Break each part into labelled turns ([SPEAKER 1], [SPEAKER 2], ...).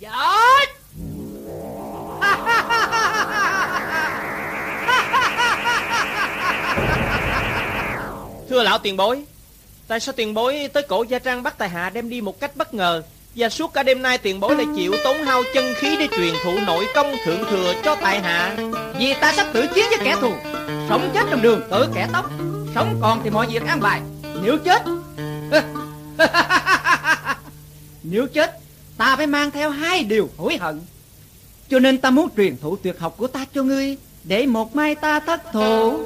[SPEAKER 1] Chết
[SPEAKER 2] Thưa lão tiền bối, Tại sao tiền bối tới cổ Gia Trang bắt tài hạ đem đi một cách bất ngờ? Và suốt cả đêm nay tiền bối lại chịu tốn hao chân khí để truyền thụ nội công thượng thừa cho tài hạ.
[SPEAKER 1] Vì ta sắp tử chiến với kẻ thù, Sống chết trong đường tự kẻ tóc, Sống còn thì mọi việc an bài. Nếu chết Nếu chết Ta phải mang theo hai điều hối hận. Cho nên ta muốn truyền thụ tuyệt học của ta cho ngươi, Để một mai ta thất thủ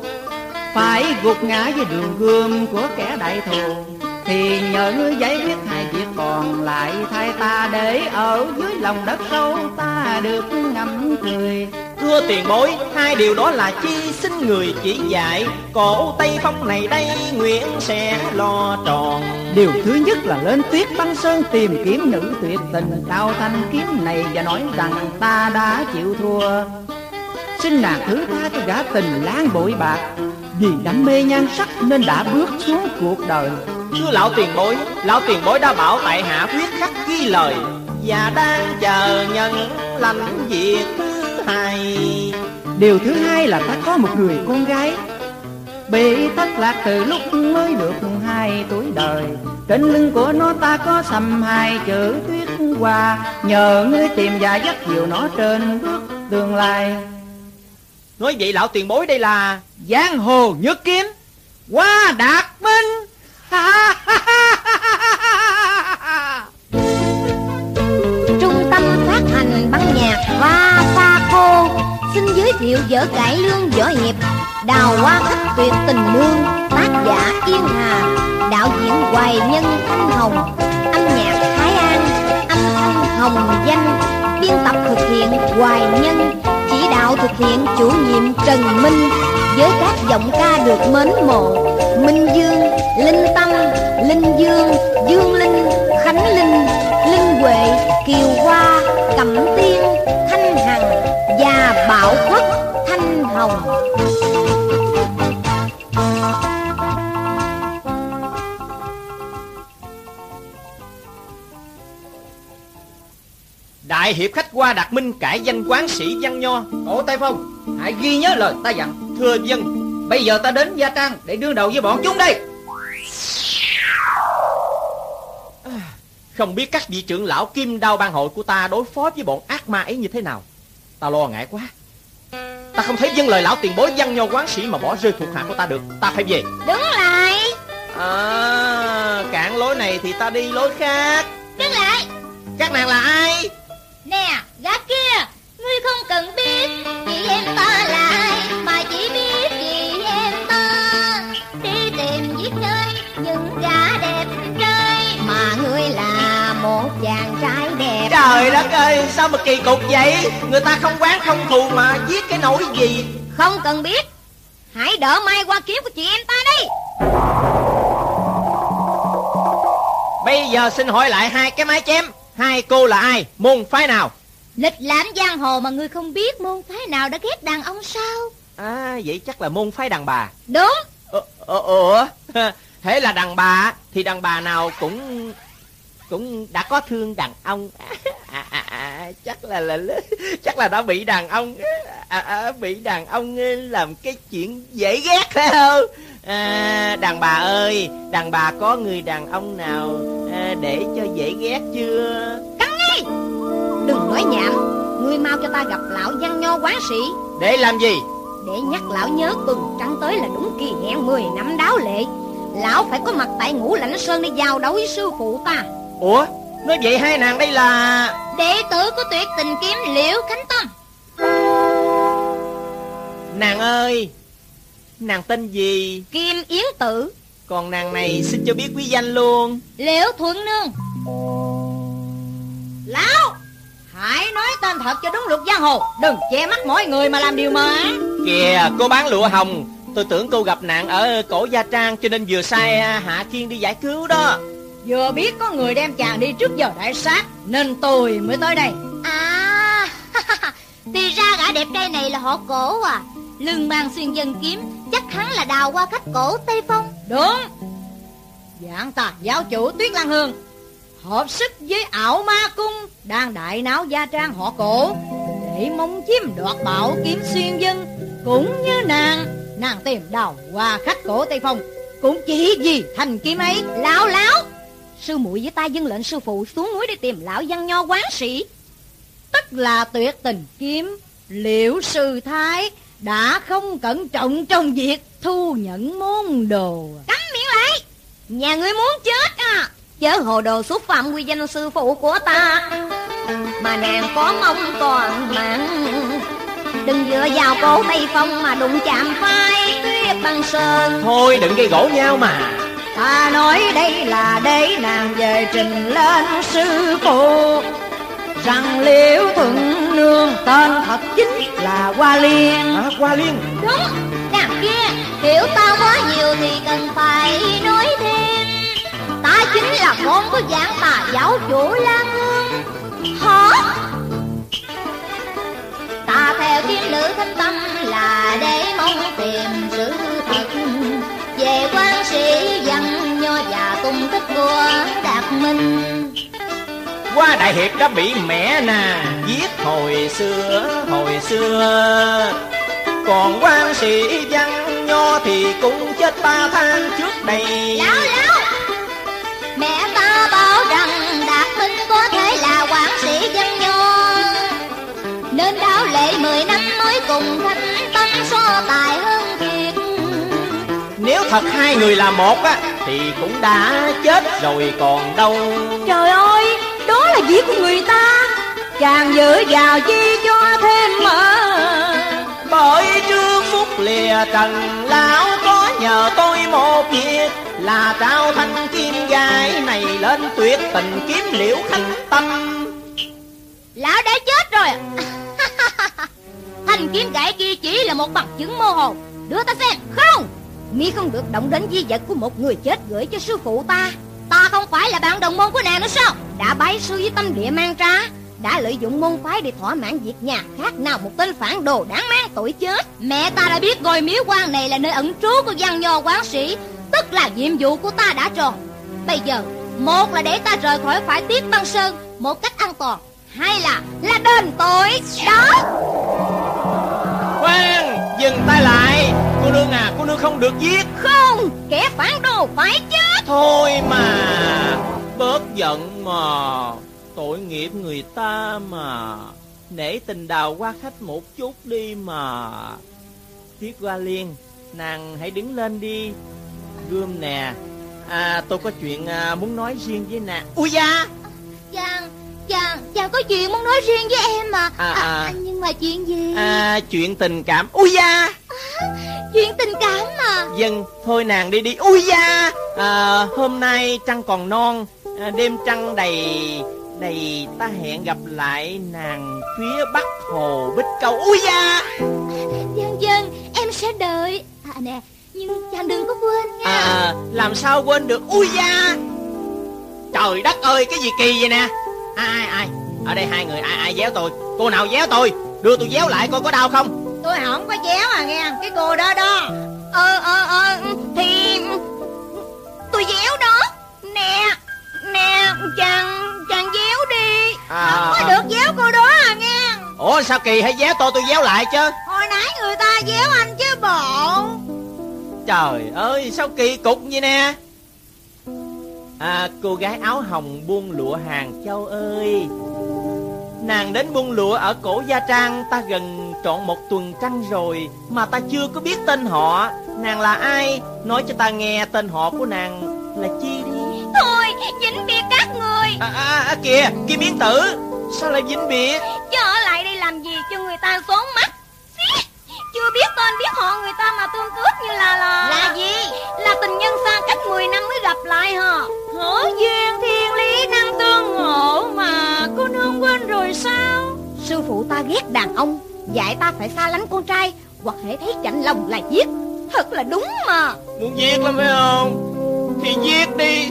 [SPEAKER 1] Phải gục ngã với đường gươm của kẻ đại thù. Thì nhờ ngươi giải quyết hai việc còn lại Thay ta để ở dưới lòng đất sâu Ta được ngậm cười.
[SPEAKER 2] Thưa tiền bối Hai điều đó là chi xin người chỉ dạy. Cổ Tây Phong này đây Nguyễn sẽ lo tròn.
[SPEAKER 1] Điều thứ nhất là lên tuyết băng sơn tìm kiếm nữ tuyệt tình Cao thanh kiếm này và nói rằng ta đã chịu thua. Xin nàng thứ tha cho gã tình lang bội bạc. Vì đam mê nhan sắc nên đã bước xuống cuộc đời
[SPEAKER 2] Thưa lão tiền bối Lão tiền bối đã bảo tại hạ quyết khắc ghi lời. Và đang chờ nhận lãnh việc thứ hai.
[SPEAKER 1] Điều thứ hai là ta có một người con gái. Bị thất lạc từ lúc mới được hai tuổi đời. Trên lưng của nó ta có xăm hai chữ tuyết hoa. Nhờ ngươi tìm và dắt dìu nó trên bước tương lai.
[SPEAKER 2] Nói vậy lão tiền bối đây là
[SPEAKER 1] Giang hồ nhất kiếm Hoa đạt minh
[SPEAKER 3] Trung tâm phát hành băng nhạc Hoa Pha Cô Xin giới thiệu vở cải lương võ hiệp, Đào hoa khách tuyệt tình nương Tác giả Yên Hà, Đạo diễn Hoài Nhân Thanh Hồng, Âm nhạc Thái An, Âm thanh Hồng Danh, Biên tập thực hiện Hoài Nhân, Chỉ đạo thực hiện chủ nhiệm Trần Minh. Với các giọng ca được mến mộ Minh Dương, Linh Tâm, Linh Dương, Dương Linh, Khánh Linh, Linh Huệ, Kiều Hoa, Cẩm Tiên, Thanh Hằng và Bảo Quốc, Thanh Hồng.
[SPEAKER 2] Đại hiệp khách qua Đạt Minh cải danh quán sĩ Văn Nho.
[SPEAKER 1] Cổ Tây Phong Hãy ghi nhớ lời ta dặn.
[SPEAKER 2] Thưa dân
[SPEAKER 1] Bây giờ ta đến Gia Trang để đương đầu với bọn chúng đây.
[SPEAKER 2] Không biết các vị trưởng lão kim đao ban hội của ta đối phó với bọn ác ma ấy như thế nào? Ta lo ngại quá. Ta không thấy dân lời lão tiền bối văn nho quán sĩ mà bỏ rơi thuộc hạ của ta được. Ta phải về.
[SPEAKER 3] Đứng lại,
[SPEAKER 2] À cản lối này thì ta đi lối khác.
[SPEAKER 3] Đứng lại.
[SPEAKER 2] Các nàng là ai
[SPEAKER 3] Nè, gã kia, ngươi không cần biết chị em ta là ai, mà chỉ biết chị em ta đi tìm giết chơi những gã đẹp trai mà ngươi là một chàng trai đẹp.
[SPEAKER 2] Trời đất ơi sao mà kỳ cục vậy? Người ta không quán không thù mà giết cái nỗi gì?
[SPEAKER 3] Không cần biết, hãy đỡ mai qua kiếm của chị em ta đi.
[SPEAKER 2] Bây giờ xin hỏi lại hai cái mái chém Hai cô là ai? Môn phái nào?
[SPEAKER 3] Lịch lãm giang hồ mà ngươi không biết môn phái nào đã ghét đàn ông sao?
[SPEAKER 2] À vậy chắc là môn phái đàn bà.
[SPEAKER 3] Đúng,
[SPEAKER 2] Ủa, ủa, ủa? Thế là đàn bà Thì đàn bà nào cũng Cũng đã có thương đàn ông. À, à, à, Chắc là, là Chắc là đã bị đàn ông à, à, Bị đàn ông làm cái chuyện dễ ghét phải không à, Đàn bà ơi Đàn bà có người đàn ông nào à, Để cho dễ ghét chưa
[SPEAKER 3] cắn ngay. Đừng nói nhảm, ngươi mau cho ta gặp lão văn nho quán sĩ
[SPEAKER 2] Để làm gì
[SPEAKER 3] để nhắc lão nhớ tuần trăng tới là đúng kỳ hẹn 10 năm đáo lệ. Lão phải có mặt tại ngũ lãnh sơn để giao đấu với sư phụ ta.
[SPEAKER 2] Ủa Nói vậy hai nàng đây là
[SPEAKER 3] Đệ tử của tuyệt tình kiếm Liễu Khánh Tâm.
[SPEAKER 2] Nàng ơi Nàng tên gì
[SPEAKER 3] Kim Yến Tử,
[SPEAKER 2] Còn nàng này xin cho biết quý danh luôn
[SPEAKER 3] Liễu Thuận Nương. Lão, hãy nói tên thật cho đúng luật giang hồ, đừng che mắt mọi người mà làm điều mà.
[SPEAKER 2] Kìa cô bán lụa hồng Tôi tưởng cô gặp nạn ở cổ Gia Trang Cho nên vừa sai à, Hạ Kiên đi giải cứu đó
[SPEAKER 3] Vừa biết có người đem chàng đi trước giờ đại sát, nên tôi mới tới đây. À, thì ra gã đẹp trai này là họ cổ à. Lưng mang xuyên dân kiếm, chắc hắn là đào qua khách cổ Tây Phong. Đúng. Dạng tà giáo chủ Tuyết Lan Hương. Hợp sức với ảo ma cung Đang đại náo gia trang họ cổ Để mong chiếm đoạt bảo kiếm xuyên dân Cũng như nàng Nàng tìm đào qua khách cổ Tây Phong Cũng chỉ vì thành kiếm ấy Lão lão Sư muội với ta dân lệnh sư phụ xuống núi để tìm lão văn nho quán sĩ Tức là tuyệt tình kiếm liễu sư thái đã không cẩn trọng trong việc thu nhận môn đồ. Cấm miệng lại. Nhà ngươi muốn chết à? Chớ hồ đồ xúc phạm quy danh sư phụ của ta. Mà nàng có mong toàn mạng. Đừng dựa vào cổ Tây Phong mà đụng chạm vai tuyết băng sơn.
[SPEAKER 2] Thôi đừng gây gỗ nhau mà.
[SPEAKER 3] Ta nói đây là để nàng về trình lên sư phụ Rằng liễu thuận nương tên thật chính là Hoa Liên.
[SPEAKER 2] À Hoa Liên?
[SPEAKER 3] Đúng, nàng kia Hiểu ta quá nhiều thì cần phải nói thêm. Ta chính là con của giảng tà giáo chủ La Hương Hả? Ta theo kiếm nữ thanh tâm là để mong tìm sự thật. Về quan sĩ văn nho và tung tích của Đạt Minh
[SPEAKER 2] Hoa Đại Hiệp đã bị mẹ nà Giết hồi xưa hồi xưa. Còn quan sĩ văn nho thì cũng chết ba tháng trước đây.
[SPEAKER 3] Lão lão! Mẹ ta bảo rằng Đạt Minh có thể là quản sĩ văn nho. Nên đáo lệ 10 năm mới cùng thanh tâm so tài hơn thiệt
[SPEAKER 2] Nếu thật hai người là một á Thì cũng đã chết rồi còn đâu.
[SPEAKER 3] Trời ơi Đó là việc của người ta. Chàng dựa vào chi cho thêm mà
[SPEAKER 2] Bởi trước phút lìa trần lão có nhờ tôi một việc Là trao thanh kim gái này lên tuyệt tình kiếm liễu khánh tâm.
[SPEAKER 3] Lão đã chết rồi Thanh kiếm gãy kia chỉ là một bằng chứng mơ hồ. Đưa ta xem Không? Mi không được động đến di vật của một người chết gửi cho sư phụ ta Ta không phải là bạn đồng môn của nàng nữa sao? Đã bái sư với tâm địa mang trá Đã lợi dụng môn phái để thỏa mãn việc nhà khác nào một tên phản đồ đáng mang tội chết Mẹ ta đã biết ngôi miếu quan này là nơi ẩn trú của văn nho quán sĩ, Tức là nhiệm vụ của ta đã tròn. Bây giờ, Một là để ta rời khỏi phải tiếp băng sơn Một cách an toàn, Hai là là đền tội. Đó.
[SPEAKER 2] Quan dừng tay lại. Cô nương à cô nương không được giết.
[SPEAKER 3] Không Kẻ phản đồ phải chết.
[SPEAKER 2] Thôi mà Bớt giận mà Tội nghiệp người ta mà. Nể tình đào qua khách một chút đi mà. Tiết Hoa Liên Nàng hãy đứng lên đi. Gươm nè. À tôi có chuyện à, muốn nói riêng với nàng. Ui da
[SPEAKER 3] Chàng Chàng Chàng có chuyện muốn nói riêng với em mà.
[SPEAKER 2] À, à.
[SPEAKER 3] Nhưng mà chuyện gì?
[SPEAKER 2] À chuyện tình cảm. Ui da
[SPEAKER 3] Chuyện tình cảm mà.
[SPEAKER 2] Dân thôi nàng đi đi. Ui da! À, Hôm nay trăng còn non à, Đêm trăng đầy Đầy ta hẹn gặp lại nàng Phía bắc hồ Bích Câu. Ui da!
[SPEAKER 3] Dân dân Em sẽ đợi. À nè Nhưng chàng đừng có quên nha.
[SPEAKER 2] À, Làm sao quên được? Ui da! Trời đất ơi cái gì kỳ vậy nè? Ai ai ai? Ở đây hai người ai ai déo tôi? Cô nào déo tôi? Đưa tôi déo lại coi có đau không
[SPEAKER 3] Tôi không có déo à nghe. Cái cô đó đó. Ờ ờ ờ Thì Tôi déo đó Nè Nè Chàng Chàng déo đi.
[SPEAKER 2] À.
[SPEAKER 3] Không có được déo cô đó à nghe.
[SPEAKER 2] Ủa sao kỳ hay déo tôi tôi déo lại chứ?
[SPEAKER 3] Hồi nãy người ta déo anh chứ bộ.
[SPEAKER 2] Trời ơi sao kỳ cục vậy nè? À cô gái áo hồng buông lụa hàng châu ơi. Nàng đến buông lụa ở cổ Gia Trang Ta gần trọn một tuần trăng rồi Mà ta chưa có biết tên họ. Nàng là ai? Nói cho ta nghe tên họ của nàng là chi đi?
[SPEAKER 3] Thôi vĩnh biệt các người.
[SPEAKER 2] À, à, à kìa Kim Yến Tử. Sao lại vĩnh biệt?
[SPEAKER 3] Chứ ở lại đây làm gì cho người ta xốn mắt? Xiết. Chưa biết tên biết họ người ta mà tương cướp như là là Là gì? Là tình nhân xa cách 10 năm mới gặp lại hả? Hở duyên thiên lý năng tương ngộ mà Cô nương quên rồi sao? Sư phụ ta ghét đàn ông Dạy ta phải xa lánh con trai Hoặc hễ thấy chạnh lòng là giết. Thật là đúng mà.
[SPEAKER 2] Muốn giết lắm phải không? Thì giết đi.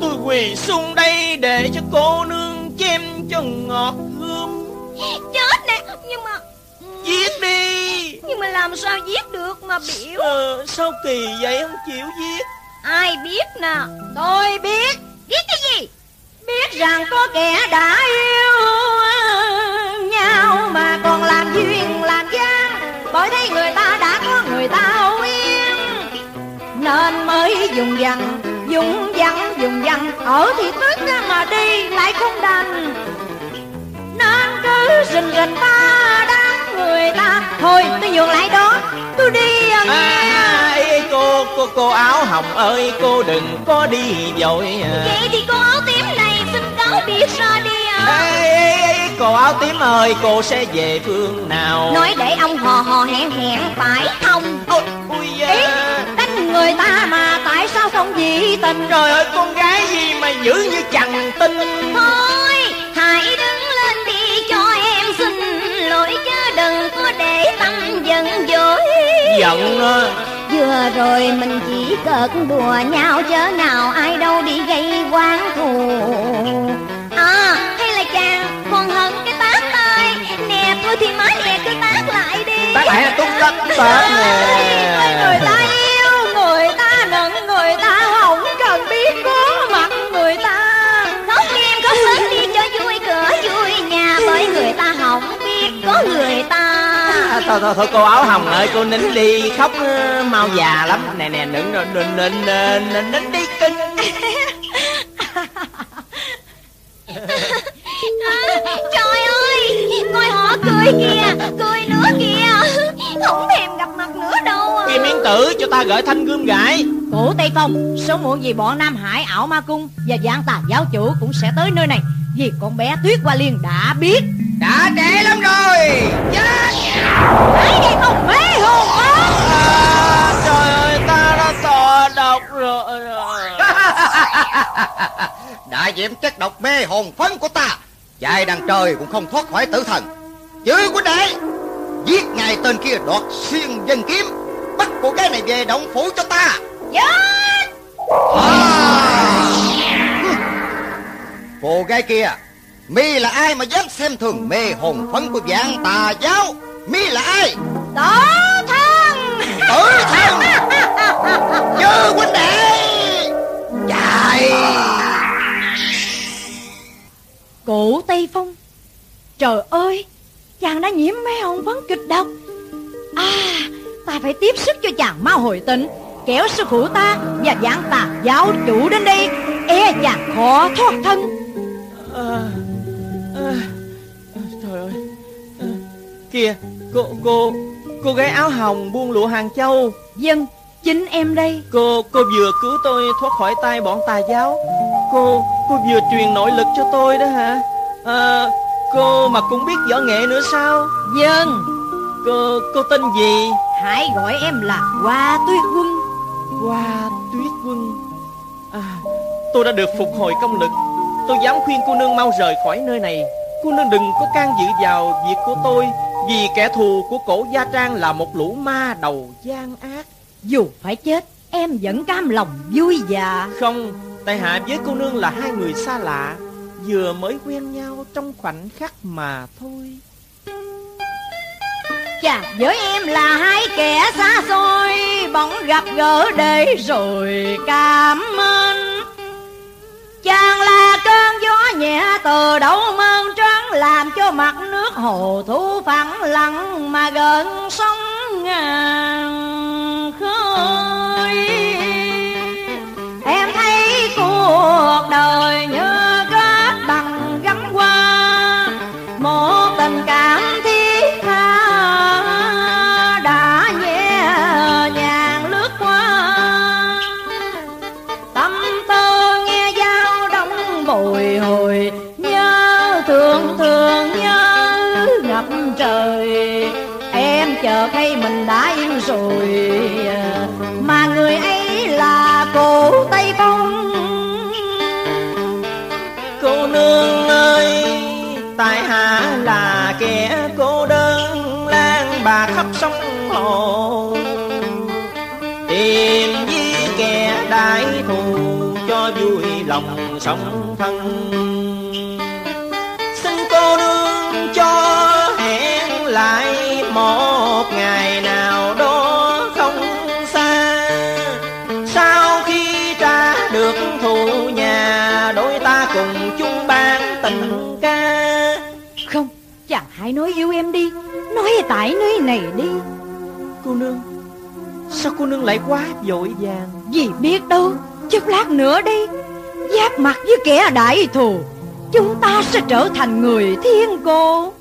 [SPEAKER 2] Tôi quỳ xuống đây để cho cô nương chém cho ngọt gươm
[SPEAKER 3] Chết nè Nhưng mà
[SPEAKER 2] Giết đi.
[SPEAKER 3] Nhưng mà làm sao giết được mà biểu?
[SPEAKER 2] Ờ, Sao kỳ vậy? Không chịu giết.
[SPEAKER 3] Ai biết nè? Tôi biết. Biết cái gì Biết rằng có kẻ đã yêu nhau Mà còn làm duyên làm gian Bởi thấy người ta đã có người ta yên Nên mới dùng dằn Dùng dằn dùng dằn. Ở thì tức mà đi lại không đành. Nên cứ rình rình ta đáng người ta. Thôi tôi nhường lại đó Tôi đi à, nghe.
[SPEAKER 2] À, cô cô cô áo hồng ơi cô đừng có đi vội à.
[SPEAKER 3] Vậy thì cô áo tím
[SPEAKER 2] cô áo tím ơi cô sẽ về phương nào?
[SPEAKER 3] Nói để ông hò hò hẹn hẹn phải không?
[SPEAKER 2] Ôi ui da.
[SPEAKER 3] Ý đánh người ta mà tại sao không dị tình?
[SPEAKER 2] Trời ơi con gái gì mà dữ như chẳng tin
[SPEAKER 3] Thôi hãy đứng lên đi cho em xin lỗi chứ đừng có để tâm giận dỗi.
[SPEAKER 2] Giận à.
[SPEAKER 3] Vừa rồi mình chỉ cợt đùa nhau chớ nào ai đâu đi gây quan thù thì má nè cứ tát lại đi.
[SPEAKER 2] Bác lại là tung đất tát
[SPEAKER 3] Ôi, Người
[SPEAKER 2] nè
[SPEAKER 3] ta yêu người ta nựng người ta không cần biết có mặt người ta. Khóc em khóc lớn đi cho vui cửa vui nhà Bởi người ta không biết có người ta.
[SPEAKER 2] À, thôi thôi thôi cô áo hồng ơi cô nín đi khóc ờ, mau già lắm. Nè nè đừng đừng, đừng nín đi cưng
[SPEAKER 3] Trời Ngôi họ cười kìa Cười nữa kìa. Không thèm gặp mặt nữa đâu à.
[SPEAKER 2] Kim Yên Tử cho ta gửi thanh gươm gãi.
[SPEAKER 4] Cổ Tây Phong Sớm muộn gì bọn Nam Hải ảo ma cung Và giảng tà giáo chủ cũng sẽ tới nơi này Vì con bé Tuyết Hoa Liên đã biết.
[SPEAKER 1] Đã trễ lắm rồi. Chết.
[SPEAKER 4] Thấy đây không? Mê hồn quá.
[SPEAKER 2] À, Trời ơi ta đã tò độc rồi.
[SPEAKER 5] Đại diễm chất độc mê hồn phấn của ta Chạy đằng trời cũng không thoát khỏi tử thần. Chứ huynh đệ Giết ngài tên kia đoạt xuyên dân kiếm Bắt cô gái này về động phủ cho ta.
[SPEAKER 3] Chết!
[SPEAKER 5] À. Cô gái kia Mi là ai mà dám xem thường mê hồn phấn của dạng tà giáo? Mi là ai?
[SPEAKER 3] Tổ thân
[SPEAKER 5] Tử thần! Chứ huynh đệ! Chạy
[SPEAKER 4] Cổ Tây Phong. Trời ơi Chàng đã nhiễm mê hồn phấn kịch độc. À Ta phải tiếp sức cho chàng mau hồi tỉnh Kéo sư phụ ta và giảng tà giáo chủ đến đây. E chàng khó thoát thân.
[SPEAKER 2] À, à, Trời ơi. À, Kìa cô cô Cô gái áo hồng buông lụa hàng châu.
[SPEAKER 4] Dân Chính em đây.
[SPEAKER 2] Cô cô vừa cứu tôi thoát khỏi tay bọn tà giáo. Cô cô vừa truyền nội lực cho tôi đó hả? À, Cô mà cũng biết võ nghệ nữa sao?
[SPEAKER 4] Dân
[SPEAKER 2] Cô cô tên gì?
[SPEAKER 4] Hãy gọi em là Hoa Tuyết Quân.
[SPEAKER 2] Hoa Tuyết Quân. À, Tôi đã được phục hồi công lực. Tôi dám khuyên cô nương mau rời khỏi nơi này. Cô nương đừng có can dự vào việc của tôi Vì kẻ thù của cổ Gia Trang là một lũ ma đầu gian ác
[SPEAKER 4] Dù phải chết Em vẫn cam lòng vui dạ
[SPEAKER 2] Không Tại hạ với cô nương là hai người xa lạ Vừa mới quen nhau trong khoảnh khắc mà thôi.
[SPEAKER 4] Chà với em là hai kẻ xa xôi Bỗng gặp gỡ để rồi cảm ơn. Chàng là cơn gió nhẹ từ đâu mơn trắng Làm cho mặt nước hồ thu phẳng lặng Mà gần sóng ngàn khơi. Em thấy cuộc đời như kết bằng gắn qua Một tình cảm thiết tha đã nhẹ nhàng lướt qua. Tâm tư nghe giao đông bồi hồi, Nhớ thương thương nhớ ngập trời. Em chờ hay mình đã rồi, Mà người ấy là cô Tây Phong.
[SPEAKER 2] Cô nương ơi, Tại hạ là kẻ cô đơn, lang bà khắp sông hồ. Tìm với kẻ đại thù Cho vui lòng sống thân. Xin cô nương cho hẹn lại Một ngày. Hãy nói yêu em đi. Nói tại nơi này đi.
[SPEAKER 4] Cô nương Sao cô nương lại quá vội vàng
[SPEAKER 2] Vì biết đâu Chút lát nữa đi. Giáp mặt với kẻ đại thù Chúng ta sẽ trở thành người thiên cô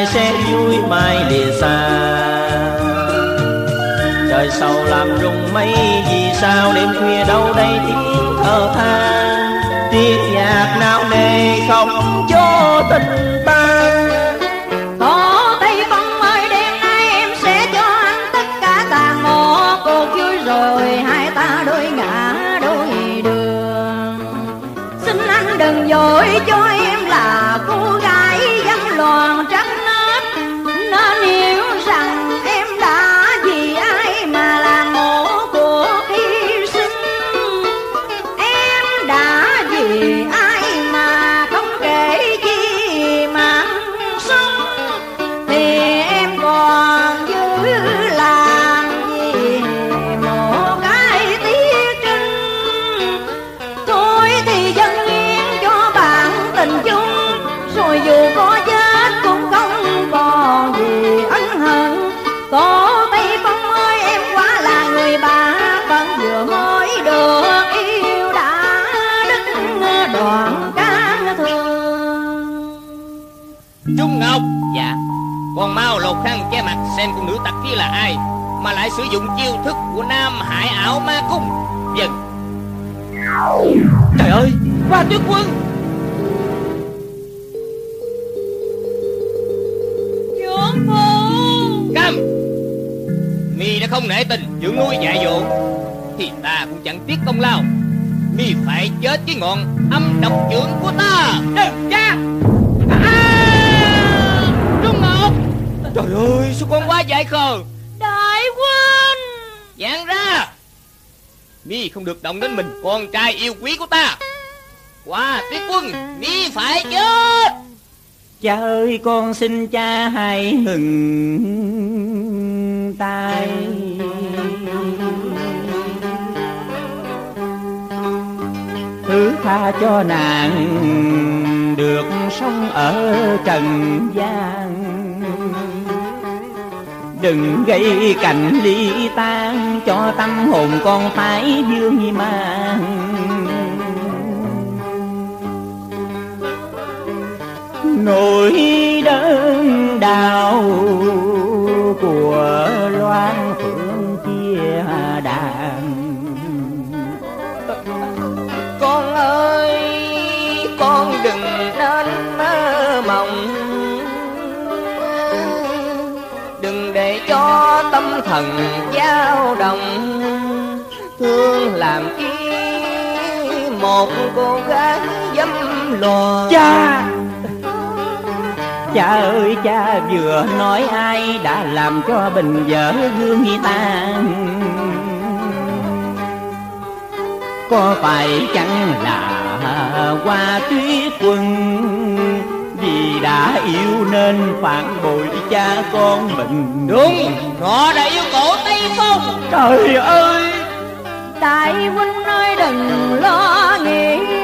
[SPEAKER 4] nay sẽ vui, mai lìa xa. Trời sầu làm rung mây vì sao đêm khuya đâu đây tiếng thở than. Tiếc nhạc nào nề không cho tình ta Ngọc Dạ. Con mau lột khăn che mặt xem con nữ tặc kia là ai Mà lại sử dụng chiêu thức của Nam Hải ảo ma cung. Dần Trời ơi Hoa tuyết quân!
[SPEAKER 2] Dưỡng phu!
[SPEAKER 4] Cam Mi đã không nể tình dưỡng nuôi dạy dỗ. Thì ta cũng chẳng tiếc công lao. Mi phải chết với ngọn âm độc trưởng của ta. Đừng cha Trời ơi sao con quá dại khờ
[SPEAKER 2] Đại huynh
[SPEAKER 4] Giang ra! Mi không được động đến mình con trai yêu quý của ta. Qua tuyết quân Mi phải chết!
[SPEAKER 6] Cha ơi con xin cha hãy ngừng tay. Thứ tha cho nàng được sống ở trần gian Đừng gây cảnh ly tan cho tâm hồn con phải dương mang. Nỗi đớn đau của loan phượng chia đàn.
[SPEAKER 4] Con ơi, Con đừng nên mơ mộng.
[SPEAKER 2] Cho tâm thần dao động thương làm chi một cô gái dâm lò
[SPEAKER 6] Cha! Cha ơi, cha vừa nói ai đã làm cho bình vợ gương nghi tan Có phải chăng là qua tuyết quân đã yêu nên phản bội cha con mình
[SPEAKER 2] đúng họ đã yêu cổ tây phong.
[SPEAKER 6] Trời ơi!
[SPEAKER 4] Đại huynh ơi đừng lo nghĩ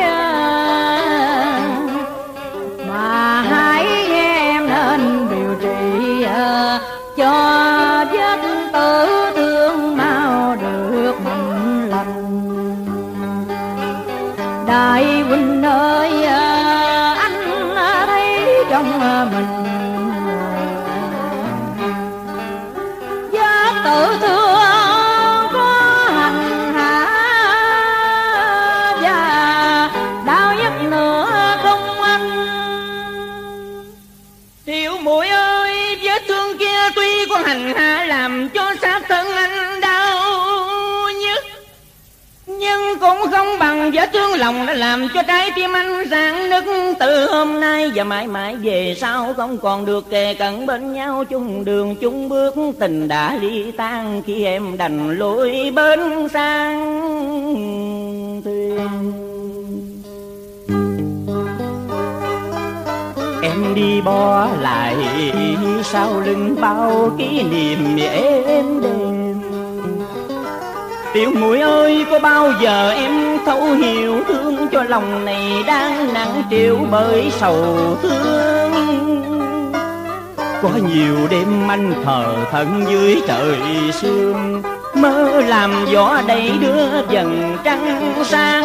[SPEAKER 4] trong không
[SPEAKER 6] bằng vết thương lòng đã làm cho trái tim anh rạn nứt. Từ hôm nay và mãi mãi về sau không còn được kề cận bên nhau. Chung đường, chung bước, Tình đã ly tan khi em đành lối bên sang thuyền. Em đi bỏ lại sau lưng bao kỷ niệm em đềm Tiểu muội ơi, có bao giờ em thấu hiểu thương cho lòng này đang nặng trĩu bởi sầu thương? Có nhiều đêm anh thờ thẫn dưới trời sương, Mơ làm gió đầy đưa dần trăng sáng.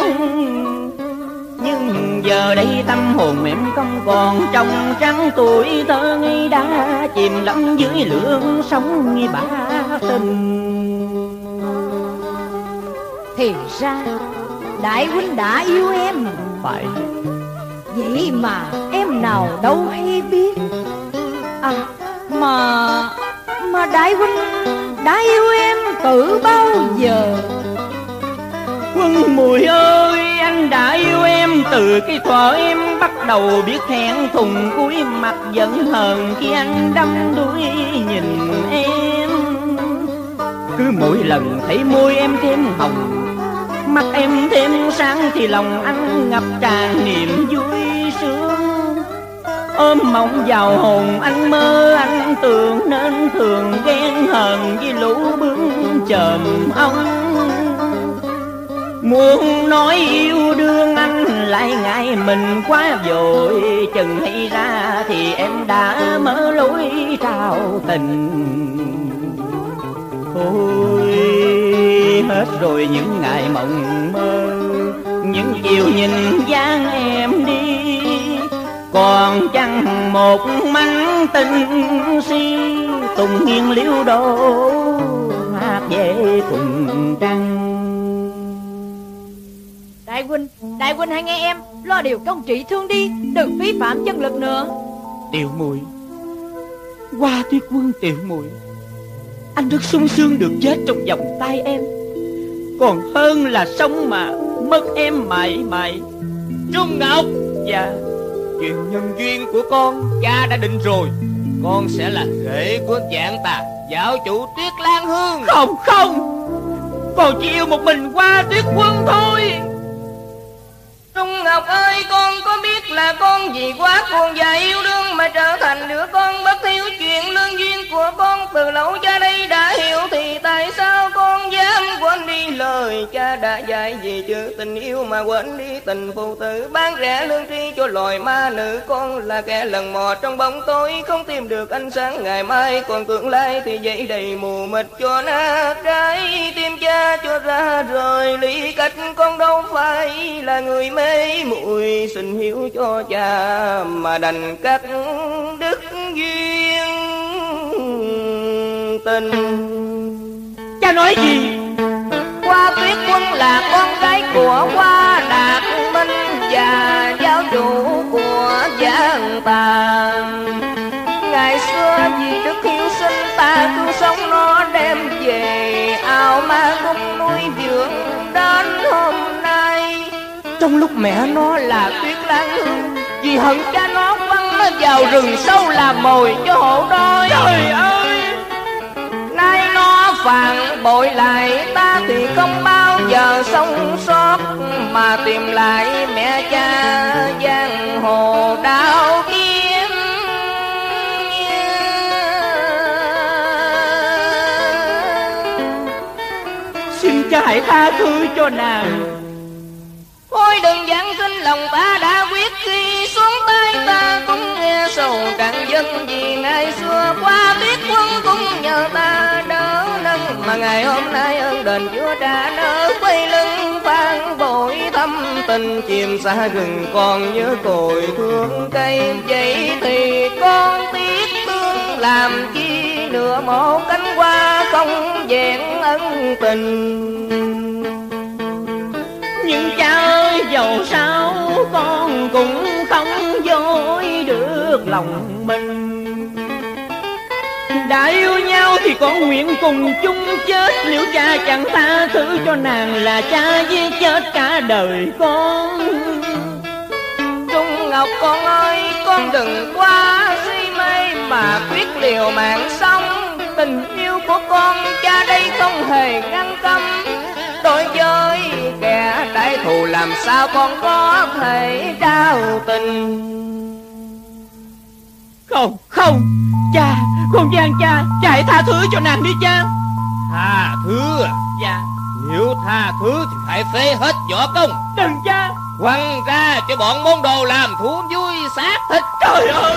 [SPEAKER 6] Nhưng giờ đây tâm hồn em không còn trong trắng, tuổi thơ nghi đã chìm lắm dưới lưỡng sóng như bả tình
[SPEAKER 4] thì ra Đại huynh đã yêu em.
[SPEAKER 6] Phải.
[SPEAKER 4] Vậy mà em nào đâu hay biết. À mà Mà đại huynh đã yêu em từ bao giờ?
[SPEAKER 6] Quân mùi ơi anh đã yêu em từ cái thuở em bắt đầu biết hẹn thùng cuối mặt giận hờn khi anh đắm đuối nhìn em. Cứ mỗi lần thấy môi em thêm hồng Mắt em thêm sáng thì lòng anh ngập tràn niềm vui sướng. Ôm mộng vào hồn anh mơ anh tưởng nên thường ghen hờn với lũ bướm chờm ông. Muốn nói yêu đương anh lại ngại mình quá vội, Chừng hay ra thì em đã mở lối trao tình. Thôi hết rồi những ngày mộng mơ Những chiều nhìn dáng em đi. Còn chẳng một mảnh tình si Tùng nghiêng liễu đô hát về cùng trăng.
[SPEAKER 4] Đại huynh Đại huynh hãy nghe em Lo điều công trị thương đi Đừng phí phạm chân lực nữa.
[SPEAKER 6] Tiểu muội Qua tuyết quân tiểu muội Anh rất sung sướng được chết trong vòng tay em Còn hơn là sống mà Mất em mãi mãi.
[SPEAKER 2] Trung Ngọc?
[SPEAKER 6] Dạ.
[SPEAKER 2] Chuyện nhân duyên của con Cha đã định rồi. Con sẽ là rể của dạng tà Giáo chủ Tuyết Lan Hương.
[SPEAKER 6] Không không. Còn chỉ yêu một mình qua tuyết quân thôi
[SPEAKER 2] Trung Ngọc ơi, con có biết là con vì quá cuồng và yêu đương Mà trở thành đứa con bất thiếu chuyện lương duyên của con Từ lâu cha đây đã hiểu thì tại sao con dám quên đi lời Cha đã dạy? Gì chứ tình yêu mà quên đi, tình phụ tử Bán rẻ lương tri cho loài ma nữ. Con là kẻ lần mò trong bóng tối, Không tìm được ánh sáng ngày mai. Còn tương lai thì dậy đầy mù mịt cho nát trái tim cha cho ra rồi, lý cách con đâu phải là người mê muội xin hiểu cho cha mà đành cắt đứt duyên tình.
[SPEAKER 6] Cha nói gì?
[SPEAKER 2] Qua tuyết quân là con gái của qua đạt minh và giáo chủ của giang tà ngày xưa vì đức hiếu sinh ta cứu sống nó đem về ao ma cung nuôi dưỡng đến hôm nay trong lúc mẹ nó là tuyết lan hương vì hận cha nó quăng nó vào rừng sâu làm mồi cho hộ đôi trời ơi! Nay nó phản bội lại ta thì không bao giờ sống sót mà tìm lại mẹ cha giang hồ đau kiếm.
[SPEAKER 1] Xin cha hãy tha thứ cho nàng
[SPEAKER 2] Ôi đừng lòng ta đã quyết khi xuống tay ta cũng nghe sầu cạn dân vì ngày xưa qua biết quân cũng nhờ ta đỡ nâng. Mà ngày hôm nay ơn đền chúa đã đỡ quay lưng phan bội thâm tình. Chìm xa rừng còn nhớ cội thương cây vậy thì con tiếc thương làm chi nửa một cánh hoa không vẹn ân tình.
[SPEAKER 1] Nhưng cha ơi dầu sao con cũng không dối được lòng mình. Đã yêu nhau thì con nguyện cùng chung chết. Liệu cha chẳng tha thứ cho nàng là cha giết chết cả đời con.
[SPEAKER 2] Trung Ngọc con ơi, con đừng quá si mê mà quyết liều mạng sống. Tình yêu của con, cha đây không hề ngăn cấm. Đối với đại thù làm sao con có thể trao tình?
[SPEAKER 1] Không không Cha con gian cha Cha hãy tha thứ cho nàng đi cha.
[SPEAKER 6] Tha thứ à?
[SPEAKER 1] Dạ.
[SPEAKER 6] Nếu tha thứ thì phải phế hết võ công.
[SPEAKER 1] Đừng cha.
[SPEAKER 6] Quăng ra cho bọn môn đồ làm thú vui xác thịt.
[SPEAKER 1] Trời ơi.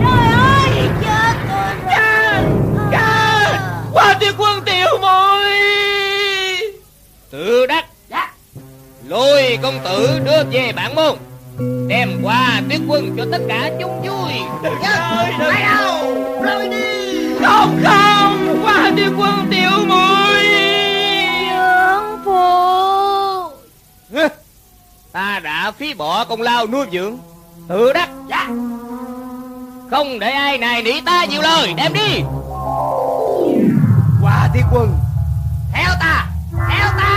[SPEAKER 3] Trời ơi chết tôi rồi.
[SPEAKER 1] Cha Cha Qua tiêu quân
[SPEAKER 6] Tự đắc
[SPEAKER 2] Dạ.
[SPEAKER 6] Lôi công tử đưa về bản môn. Đem qua tuyết quân cho tất cả chúng vui.
[SPEAKER 1] Trời đừng
[SPEAKER 5] đâu? Rồi đi.
[SPEAKER 1] Không không. Qua tiêu quân tiểu muội
[SPEAKER 3] Dưỡng phụ.
[SPEAKER 6] Ta đã phí bỏ công lao nuôi dưỡng. Tự đắc
[SPEAKER 2] Dạ.
[SPEAKER 6] Không để ai này nỉ ta nhiều lời. Đem đi.
[SPEAKER 5] Qua tiết quân.
[SPEAKER 2] Theo ta. Theo ta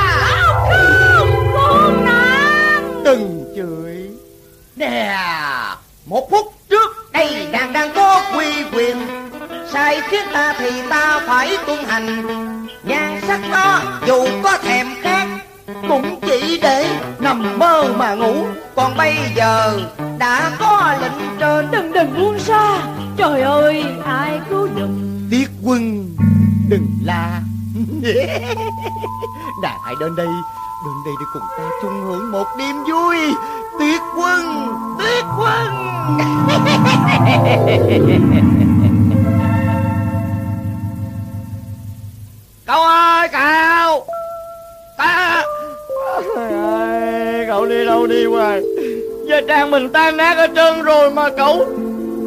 [SPEAKER 3] Khốn nạn
[SPEAKER 5] Đừng chửi. Nè Một phút trước đây nàng đang có quy quyền. Sai khiến ta thì ta phải tuân hành. Nhan sắc đó dù có thèm khác Cũng chỉ để nằm mơ mà ngủ. Còn bây giờ đã có lệnh trên.
[SPEAKER 1] Đừng đừng buông xa. Trời ơi ai cứu giùm?
[SPEAKER 5] Tiết quân đừng la Nàng hãy đến đây Đến đây để cùng ta chung hưởng một đêm vui. Tuyệt quân tuyệt quân.
[SPEAKER 6] Cậu ơi, cậu. Ta.
[SPEAKER 1] Cậu đi đâu đi hoài. Gia trang mình tan nát ở trơn rồi mà cậu.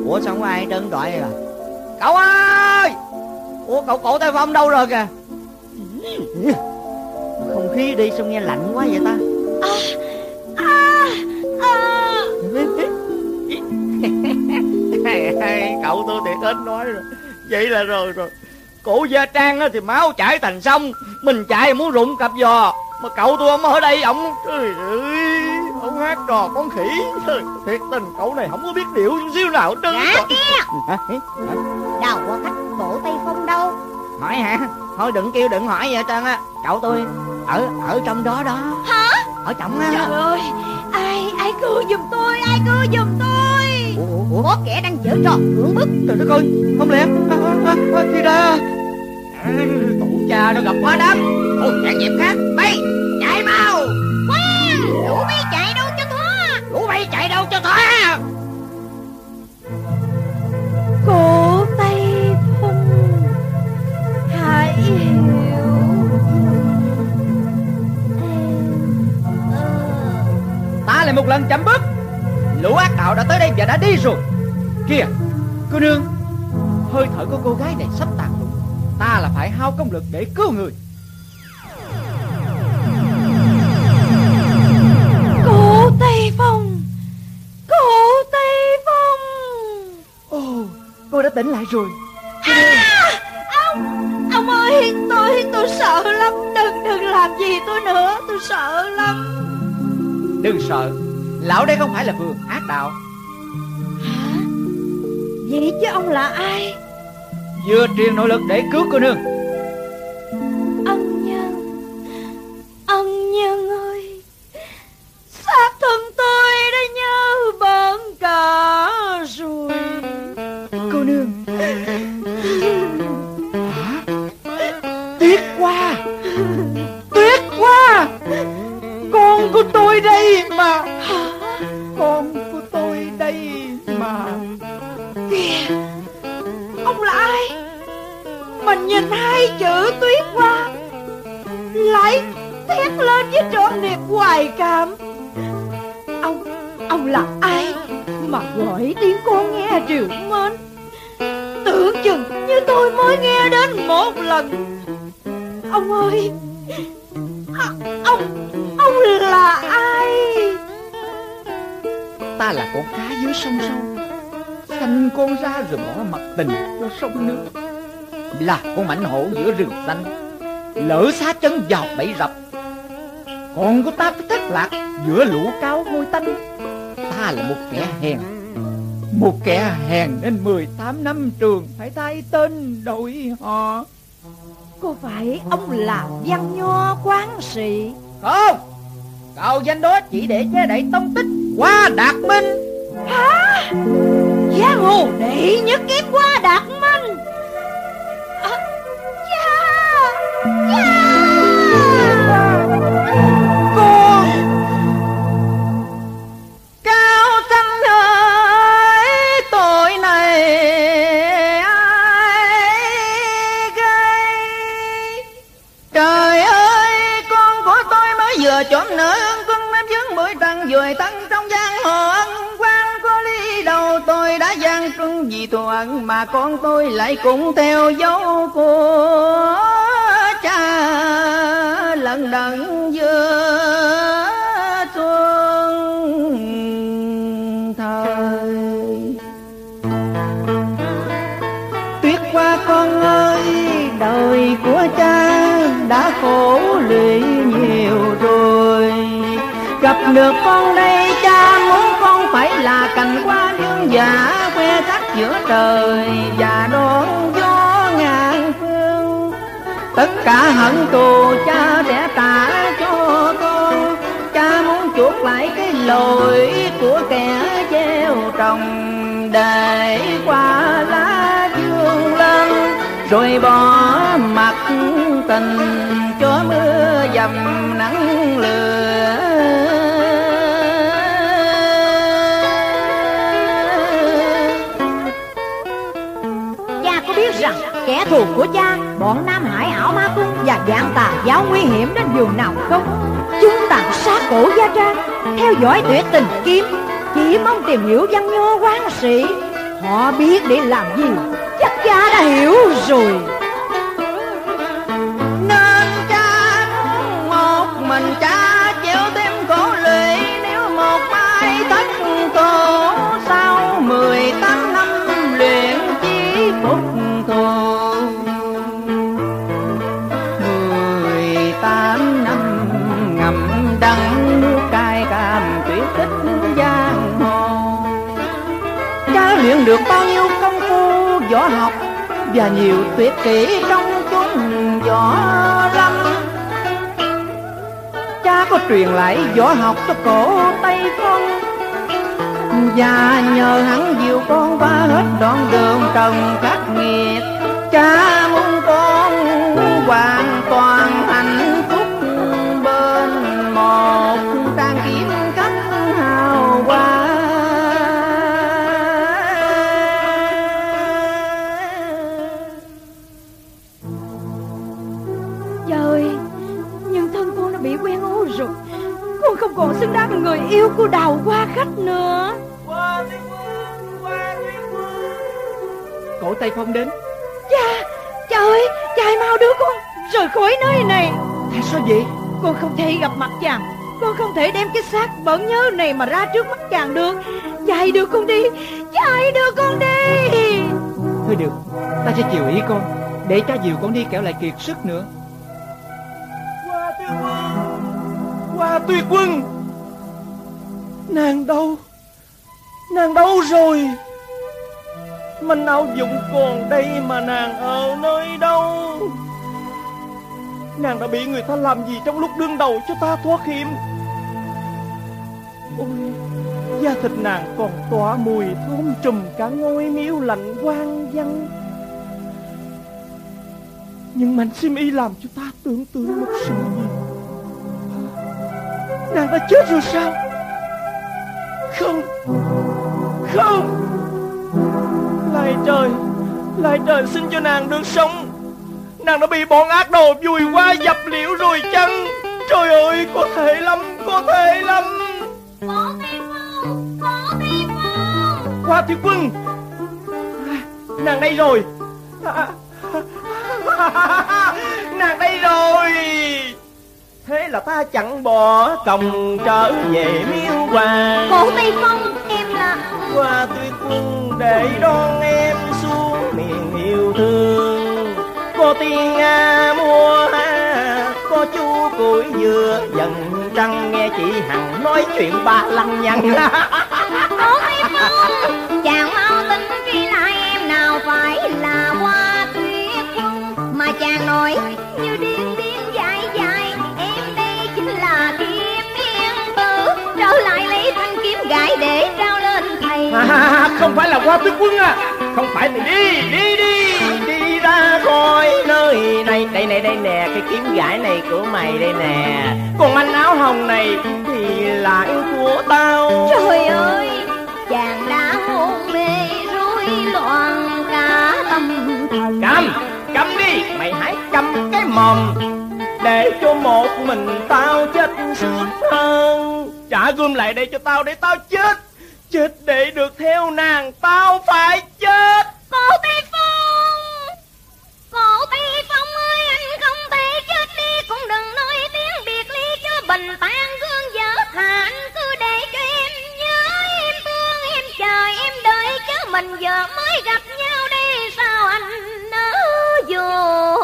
[SPEAKER 1] Ủa, sao không ai trơn gọi à? Cậu ơi. Ủa, cậu cổ tay phong đâu rồi kìa? Không khí đi sao nghe lạnh quá vậy ta?
[SPEAKER 3] À, à.
[SPEAKER 1] Cậu tôi thiệt hết nói rồi. Vậy là rồi rồi. Cổ Gia Trang á thì máu chảy thành sông Mình chạy muốn rụng cặp giò. Mà cậu tôi không ở đây ổng Trời ơi Ông hát trò con khỉ. Thiệt tình cậu này không có biết điệu chút xíu nào hết trơn.
[SPEAKER 3] Dạ kia
[SPEAKER 1] Hả?
[SPEAKER 3] Đầu qua khách cổ Tây Phong đâu
[SPEAKER 1] Hỏi hả? Thôi đừng kêu đừng hỏi vậy hết trơn á. Cậu tôi ở ở trong đó đó.
[SPEAKER 3] Hả?
[SPEAKER 1] Ở trọng á.
[SPEAKER 3] Trời ơi Ai ai cứu giùm tôi? Ai cứu giùm tôi?
[SPEAKER 1] Ủa, ủa, ủa
[SPEAKER 3] Có kẻ đang giở trò cưỡng bức
[SPEAKER 1] Trời đất ơi Không lẽ à, à, à, Thì ra Tổ cha nó gặp quá đám
[SPEAKER 5] Thôi hẹn dịp khác. Bay chạy mau.
[SPEAKER 3] Khoan Lũ bay chạy đâu cho thoa
[SPEAKER 5] Lũ bay chạy đâu cho thoát
[SPEAKER 1] Lại một lần chậm bước. Lũ ác đạo đã tới đây và đã đi rồi. Kìa Cô nương Hơi thở của cô gái này sắp tàn lụi Ta là phải hao công lực để cứu người.
[SPEAKER 3] Cổ Tây Phong! Cổ Tây Phong!
[SPEAKER 1] Ồ Cô đã tỉnh lại rồi.
[SPEAKER 3] À,
[SPEAKER 4] tôi tôi tôi sợ lắm. Đừng đừng làm gì tôi nữa. Tôi sợ lắm
[SPEAKER 1] Đừng sợ. Lão đây không phải là vườn ác đạo.
[SPEAKER 4] Hả? Vậy chứ ông là ai?
[SPEAKER 1] Vừa truyền nội lực để cứu cô nương
[SPEAKER 4] tôi
[SPEAKER 1] đây mà. Con của tôi đây mà.
[SPEAKER 4] Kìa ông là ai? Mình nhìn hai chữ tuyết qua lại thét lên với trọn niềm hoài cảm. Ông ông là ai mà gọi tiếng con nghe triều mến? Tưởng chừng như tôi mới nghe đến một lần. Ông ơi à, ông ông là ai.
[SPEAKER 1] Ta là con cá dưới sông sâu Sanh con ra rồi bỏ mặt tình cho sông nước. Là con mảnh hổ giữa rừng xanh. Lỡ xá chân vào bẫy rập. Con của ta phải thất lạc giữa lũ cáo hôi tanh. Ta là một kẻ hèn. Một kẻ hèn nên 18 năm trường Phải thay tên đổi họ.
[SPEAKER 4] Có phải ông là văn nho quán sĩ?
[SPEAKER 1] Không Cậu danh đó chỉ để che đậy tông tích Qua đạt minh
[SPEAKER 4] Hả? Giang hồ đệ nhất kiếm qua đạt minh
[SPEAKER 1] con tôi lại cũng theo dấu của cha. Lần đận giữa trời và đón gió ngàn phương. Tất cả hận thù cha sẽ trả cho con cha muốn chuộc lại cái lỗi của kẻ gieo trồng. Để qua lá dương lên rồi bỏ mặt tình cho mưa dầm nắng lửa.
[SPEAKER 4] Kẻ thù của cha, Bọn Nam Hải ảo ma cung Và dạng tà giáo nguy hiểm đến giường nào không. Chúng tàn sát cổ gia trang, Theo dõi tuyệt tình kiếm, Chỉ mong tìm hiểu văn nho quán sĩ. Họ biết để làm gì, Chắc cha đã hiểu rồi.
[SPEAKER 1] Nên cha một mình cha võ học và nhiều tuyệt kỹ trong chúng võ lâm cha có truyền lại võ học cho cổ tây phong và nhờ hắn dìu con qua hết đoạn đường trần khắc nghiệt. Khách
[SPEAKER 4] nữa.
[SPEAKER 1] Cổ tây phong đến.
[SPEAKER 4] Cha Cha ơi Cha hãy mau đưa con rời khỏi nơi này.
[SPEAKER 1] Tại sao vậy?
[SPEAKER 4] Con không thể gặp mặt chàng. Con không thể đem cái xác bẩn nhớ này mà ra trước mắt chàng được. Cha hãy đưa con đi. Cha hãy đưa con đi.
[SPEAKER 1] Thôi được ta sẽ chiều ý con Để cha dìu con đi kẻo lại kiệt sức nữa.
[SPEAKER 2] Hoa tuyệt quân Hoa tuyệt quân Nàng đâu? Nàng đâu rồi? Mình áo dụng còn đây mà nàng ở nơi đâu? Nàng đã bị người ta làm gì trong lúc đương đầu cho ta thoát hiểm? Ôi, Da thịt nàng còn tỏa mùi thơm trùm cả ngôi miếu lạnh quang văn Nhưng mảnh sim y làm cho ta tưởng tượng một sự gì? Nàng đã chết rồi sao? Không. Không. Lại trời. Lại trời xin cho nàng được sống. Nàng đã bị bọn ác đồ vùi qua dập liễu rồi chăng? Trời ơi có thể lắm Có thể lắm.
[SPEAKER 3] Có phong
[SPEAKER 2] Hoa Thiên Quân. Nàng đây rồi. Nàng đây rồi Thế là ta chẳng bỏ công trở về miếu hoàng
[SPEAKER 3] Cổ Tây Phong Em là
[SPEAKER 2] Hoa tuyệt quân để đón em xuống miền yêu thương. Cô tiên Nga mua ha Có chú củi dừa dần trăng. Nghe chị Hằng nói chuyện ba lăng nhăng.
[SPEAKER 3] Cổ Tây Phong Chàng mau tin truy lại em nào phải là hoa tuyết quân Mà chàng nói như điên
[SPEAKER 2] À, không phải là hoa tuyết quân à. Không phải thì đi, đi đi. Đi ra khỏi nơi này. Đây này, đây nè Cái kiếm gãi này của mày đây nè. Còn anh áo hồng này Thì lại của tao.
[SPEAKER 3] Trời ơi Chàng đã hôn mê rối loạn cả tâm. Thần
[SPEAKER 2] Cầm, cầm đi. Mày hãy cầm cái mồm Để cho một mình tao chết sướng hơn. Trả gươm lại đây cho tao để tao chết Chết để được theo nàng, Tao phải chết.
[SPEAKER 3] Cổ Tây Phong, Cổ Tây Phong ơi, anh không thể chết đi. Cũng đừng nói tiếng biệt ly cho bình tan gương vỡ thà anh cứ để cho em nhớ. Em thương, em chờ, em đợi chứ mình giờ mới gặp nhau đi. Sao anh nỡ rồi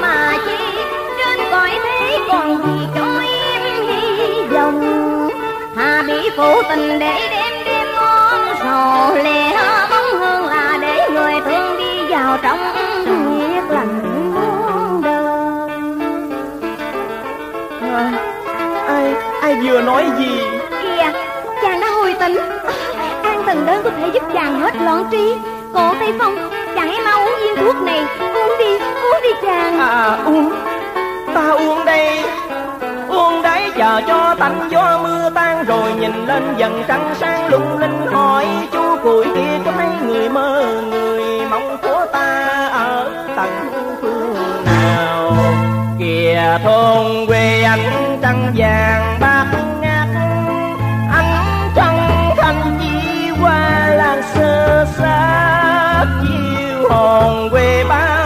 [SPEAKER 3] mà chi? Trên cõi thế còn gì cho em hy vọng? Hà bị phụ tình để đêm đêm mong sầu lẻ bóng hơn là để người thương đi vào trong huyết lạnh muôn đời.
[SPEAKER 2] À, Ai, ai vừa nói gì?
[SPEAKER 3] Kìa, chàng đã hồi tỉnh. An tình đơn có thể giúp chàng hết loạn trí. Cổ Tây Phong, chàng hãy mau uống viên thuốc này đi, chàng.
[SPEAKER 2] À uống. Ta uống đây. Uống đấy chờ cho tạnh gió mưa tan Rồi nhìn lên dần trăng sáng lung linh hỏi Chú cùi kia có mấy người mơ Người mong của ta ở tận phương nào? Kìa thôn quê anh trăng vàng bạc ngát Ánh trăng thanh chi qua làng sơ sát Chiều hồn quê bao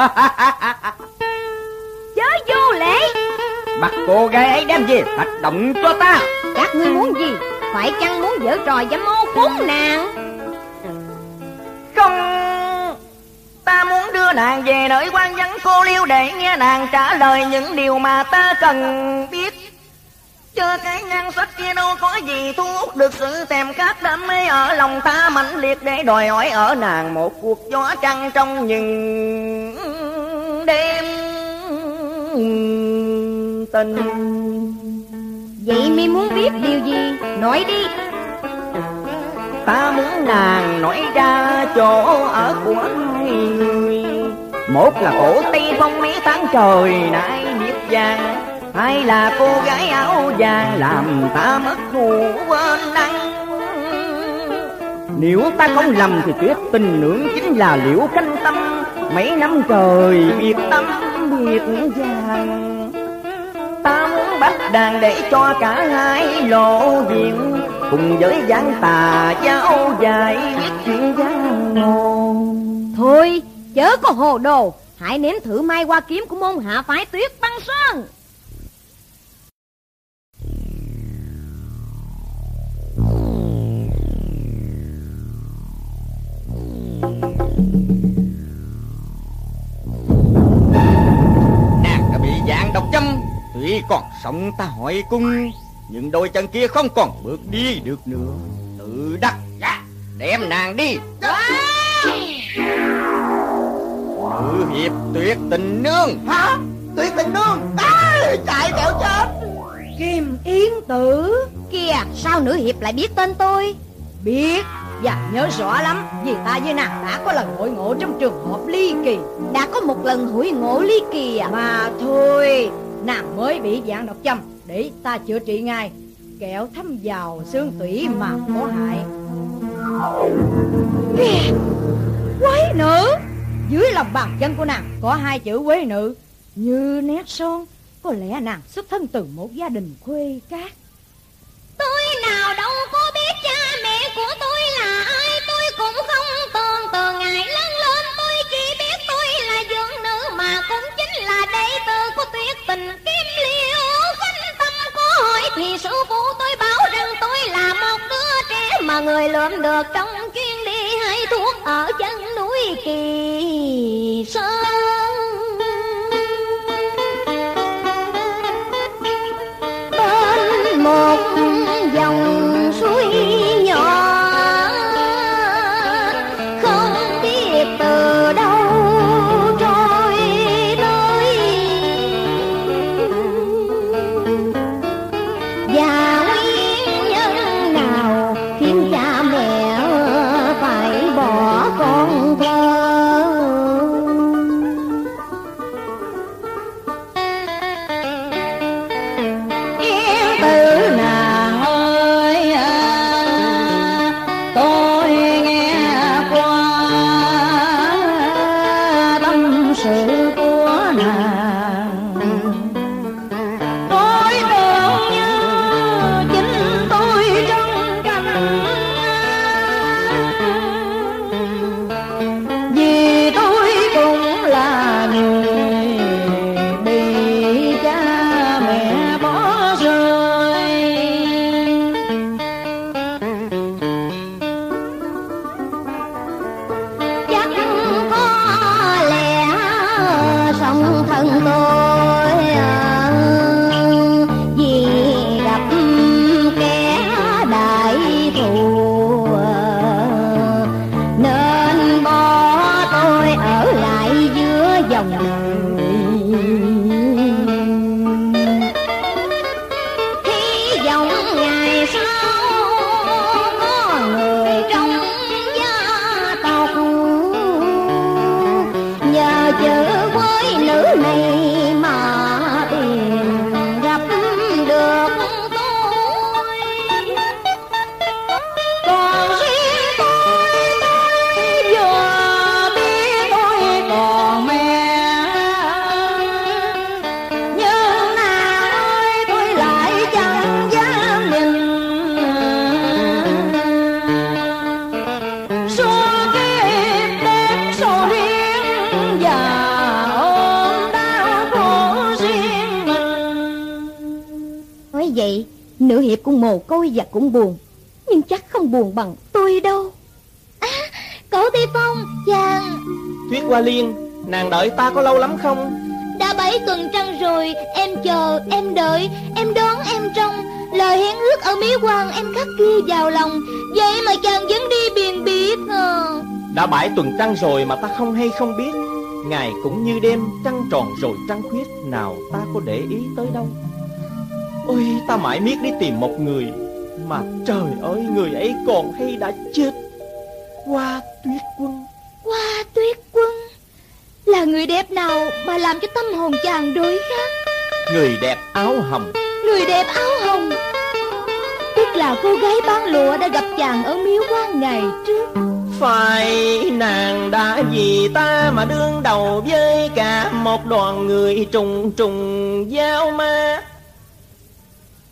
[SPEAKER 3] Chớ vô lễ.
[SPEAKER 2] Bắt cô gái ấy đem về hoạt động cho ta.
[SPEAKER 3] Các ngươi muốn gì? Phải chăng muốn dở trò dâm ô khốn nạn?
[SPEAKER 4] Không. Ta muốn đưa nàng về nơi quan vắng cô liêu Để nghe nàng trả lời những điều mà ta cần biết. Chớ cái nhan sắc kia đâu có gì thu hút được sự thèm khát đam mê ở lòng ta mãnh liệt để đòi hỏi ở nàng một cuộc gió trăng trong những tình.
[SPEAKER 3] Vậy mi muốn biết điều gì? Nói đi.
[SPEAKER 4] Ta muốn nàng nói ra chỗ ở của hai người. Một là cổ tây phong mấy tháng trời nay biết vàng Hai là cô gái áo vàng làm ta mất ngủ quên năng Nếu ta không lầm thì tuyết tình nữ chính là liễu canh tâm, Mấy năm trời biệt tâm biệt vàng Ta bắt đàn để cho cả hai lộ diện. Cùng với gián tà giáo dài viết chuyện giang hồ
[SPEAKER 3] Thôi, chớ có hồ đồ. Hãy nếm thử mai qua kiếm của môn hạ phái tuyết băng sơn.
[SPEAKER 5] Còn sống ta hỏi cung. Nhưng đôi chân kia không còn bước đi được nữa. Tự đắc dạ, Đem nàng đi. Nữ hiệp tuyệt tình nương.
[SPEAKER 4] Hả? Tuyệt tình nương? À, Chạy kẹo chết.
[SPEAKER 3] Kim Yến Tử. Kìa sao nữ hiệp lại biết tên tôi?
[SPEAKER 4] Biết và nhớ rõ lắm Vì ta với nàng đã có lần hội ngộ trong trường hợp ly kỳ.
[SPEAKER 3] Đã có một lần hủy ngộ ly kỳ à?
[SPEAKER 4] Mà thôi Nàng mới bị dạng độc châm. Để ta chữa trị ngay Kẹo thâm vào xương tủy mà có hại. Quái Quế nữ! Dưới lòng bàn chân của nàng Có hai chữ quế nữ. Như nét son, Có lẽ nàng xuất thân từ một gia đình quê cát
[SPEAKER 3] Tôi nào đâu có biết cha mẹ của tôi là ai, Tôi cũng không tưởng từ ngày lớn chính là của tuyệt tình kim liễu Khánh tâm có hỏi thì sư phụ tôi bảo rằng tôi là một đứa trẻ Mà người lượm được trong chuyên đi hay thuốc ở chân núi Kỳ Sơn. Bên một
[SPEAKER 2] đợi ta có lâu lắm không?
[SPEAKER 3] Đã bảy tuần trăng rồi Em chờ, em đợi, em đón, em trông. Lời hẹn ước ở mí quan em khắc ghi vào lòng. Vậy mà chàng vẫn đi biền biết à
[SPEAKER 2] Đã bảy tuần trăng rồi mà ta không hay không biết. Ngày cũng như đêm trăng tròn rồi trăng khuyết. Nào ta có để ý tới đâu? Ôi ta mãi miết đi tìm một người. Mà trời ơi người ấy còn hay đã chết. Hoa
[SPEAKER 3] làm cho tâm hồn chàng đổi khác.
[SPEAKER 2] Người đẹp áo hồng.
[SPEAKER 3] Người đẹp áo hồng. Tức là cô gái bán lụa đã gặp chàng ở miếu quan ngày trước.
[SPEAKER 2] Phải nàng đã vì ta mà đương đầu với cả một đoàn người trùng trùng giao ma.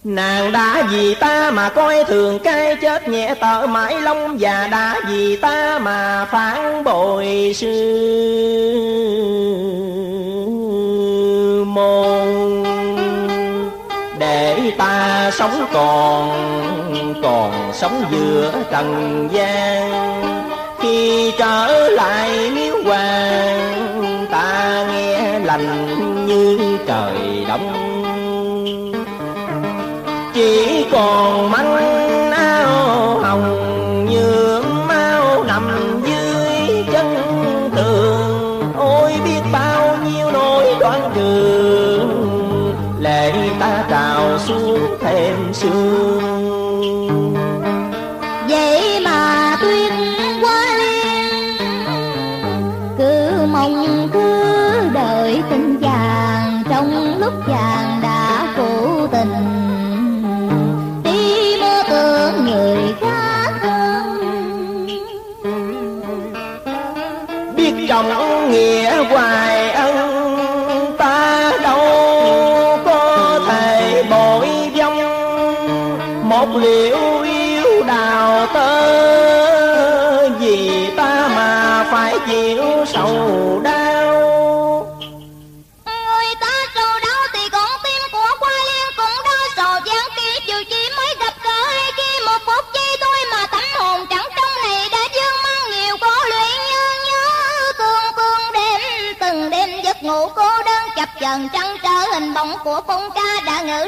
[SPEAKER 2] Nàng đã vì ta mà coi thường cái chết nhẹ tợ mãi long Và đã vì ta mà phản bội sư môn. Để ta sống còn, còn sống giữa trần gian. Khi trở lại miếu hoàng Ta nghe lành như trời đông. Chỉ còn manh áo hồng như máu nằm dưới chân tường. Ôi biết bao nhiêu nỗi đoán đường thêm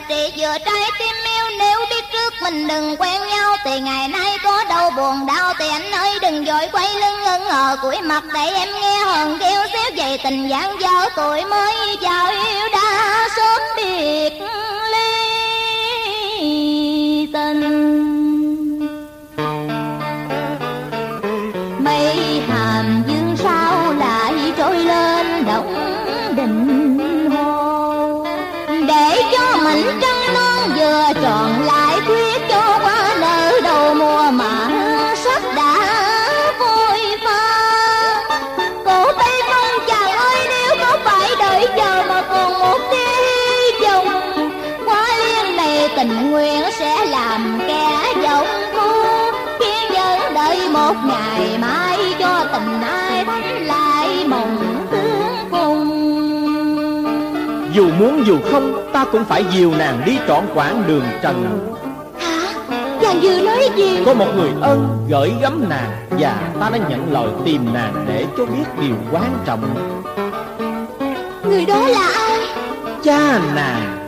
[SPEAKER 3] ca trị vừa trái tim yêu. Nếu biết trước mình đừng quen nhau, thì ngày nay có đâu buồn đau thì anh ơi đừng vội quay lưng ngẩn ngờ. Cuối mặt để em nghe hờn kêu xéo dày tình dáng dở. Tuổi mới chào yêu đã sớm biệt ly tình.
[SPEAKER 2] Muốn dù không ta cũng phải dìu nàng đi trọn quãng đường trần.
[SPEAKER 3] Hả? Chàng vừa nói gì?
[SPEAKER 2] Có một người ân gửi gắm nàng và ta đã nhận lời tìm nàng để cho biết điều quan trọng.
[SPEAKER 3] Người đó là ai?
[SPEAKER 2] Cha nàng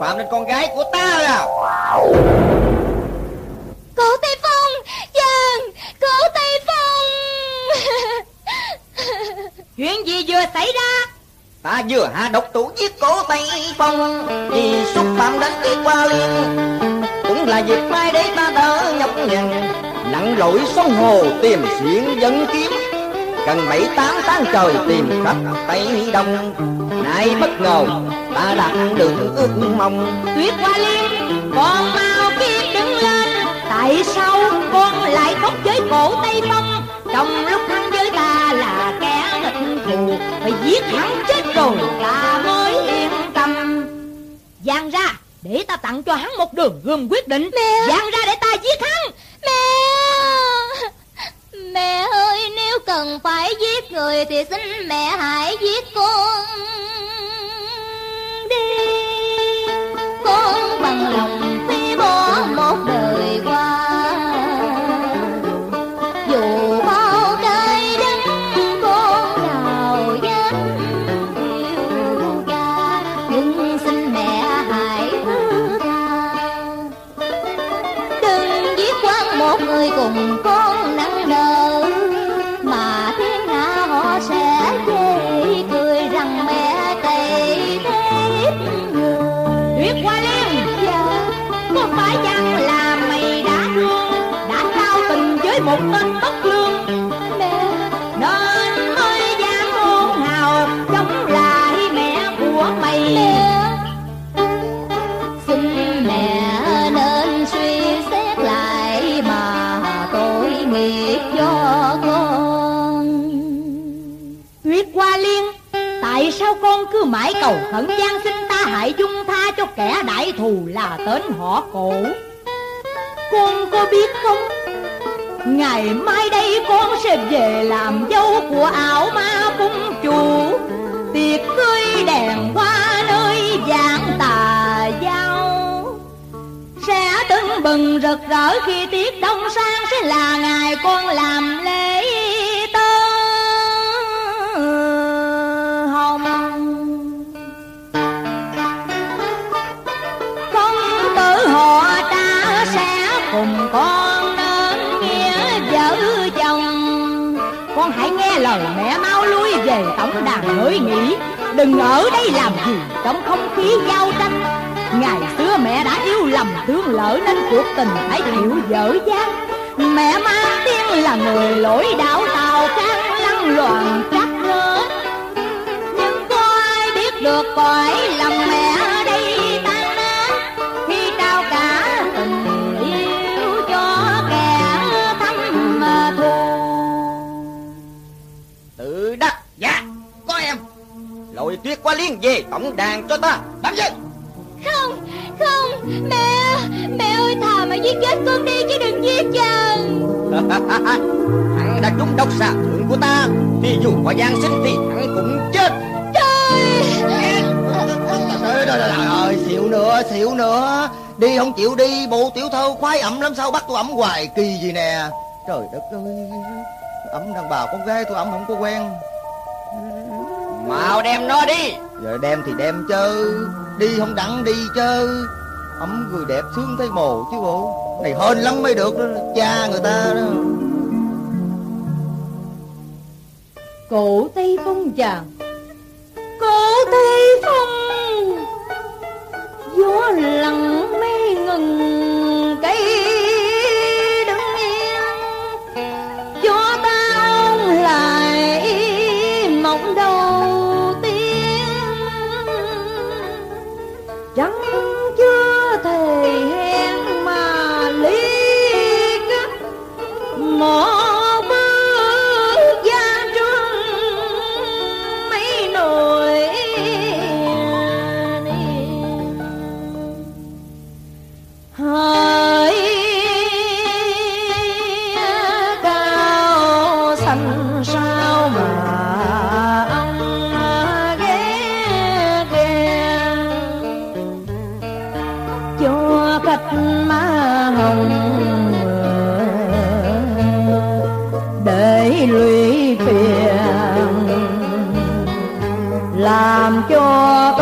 [SPEAKER 5] phạm đến con gái của ta à.
[SPEAKER 3] Cổ Tây Phong Chàng Cổ Tây Phong.
[SPEAKER 4] Chuyện gì vừa xảy ra?
[SPEAKER 5] Ta vừa hạ độc thủ giết cổ Tây Phong Vì xúc phạm đến cái qua liên. Cũng là dịp mai để ta đỡ nhọc nhằn
[SPEAKER 2] nặng lội sông hồ tìm xuyên dân kiếm gần bảy tám tháng trời tìm khắp tây đông. Nay bất ngờ ta đạt được ước mong.
[SPEAKER 4] Tuyết Hoa Liên Con mau kia đứng lên. Tại sao con lại khóc với cổ Tây Phong? Trong lúc hắn với ta là kẻ nghịch thù Phải giết hắn chết rồi ta mới yên tâm. Giang ra để ta tặng cho hắn một đường gươm quyết định.
[SPEAKER 3] Mẹ
[SPEAKER 4] Giang ra để ta giết hắn.
[SPEAKER 3] Mẹ Mẹ ơi, nếu cần phải giết người Thì xin mẹ hãy giết con đi. Con bằng lòng con
[SPEAKER 4] cứ mãi cầu khẩn gian xin ta hãy dung tha cho kẻ đại thù là tên họ cổ. Con có biết không? Ngày mai đây con sẽ về làm dâu của ảo ma cung chủ. Tiệc cưới đèn hoa nơi giảng tà giao Sẽ tưng bừng rực rỡ khi tiết đông sang Sẽ là ngày con làm lễ. Nghe lời mẹ mau lui về tổng đàn hỡi nghỉ. Đừng ở đây làm gì trong không khí giao tranh. Ngày xưa mẹ đã yêu lầm thương lỡ Nên cuộc tình phải chịu dở dang. Mẹ mang tiếng là người lỗi đạo tàu can lăn loạn chắc rớt Nhưng có ai biết được cõi lòng
[SPEAKER 2] qua liên về tổng đàn cho ta. Làm gì?
[SPEAKER 3] Không, không, mẹ Mẹ ơi thà mà giết chết con đi chứ đừng giết chàng
[SPEAKER 2] hắn đã trúng độc xà thượng của ta thì dù có gian sinh thì hắn cũng chết.
[SPEAKER 3] Trời.
[SPEAKER 5] Trời ơi, trời ơi, xỉu nữa, xỉu nữa. Đi không chịu đi, bộ tiểu thơ khoái ẩm lắm sao bắt tôi ẩm hoài, kỳ gì nè. Trời đất ơi, ẩm đàn bà con gái tôi ẩm không có quen
[SPEAKER 2] mau đem nó đi.
[SPEAKER 5] Giờ đem thì đem chớ, đi không đặng đi chớ. Ẩm người đẹp sướng thấy mồ chứ bộ. Này hên lắm mới được đó, cha người ta đó.
[SPEAKER 4] Cổ Tây Phong chàng Cổ Tây Phong. Gió lặng mây ngừng làm cho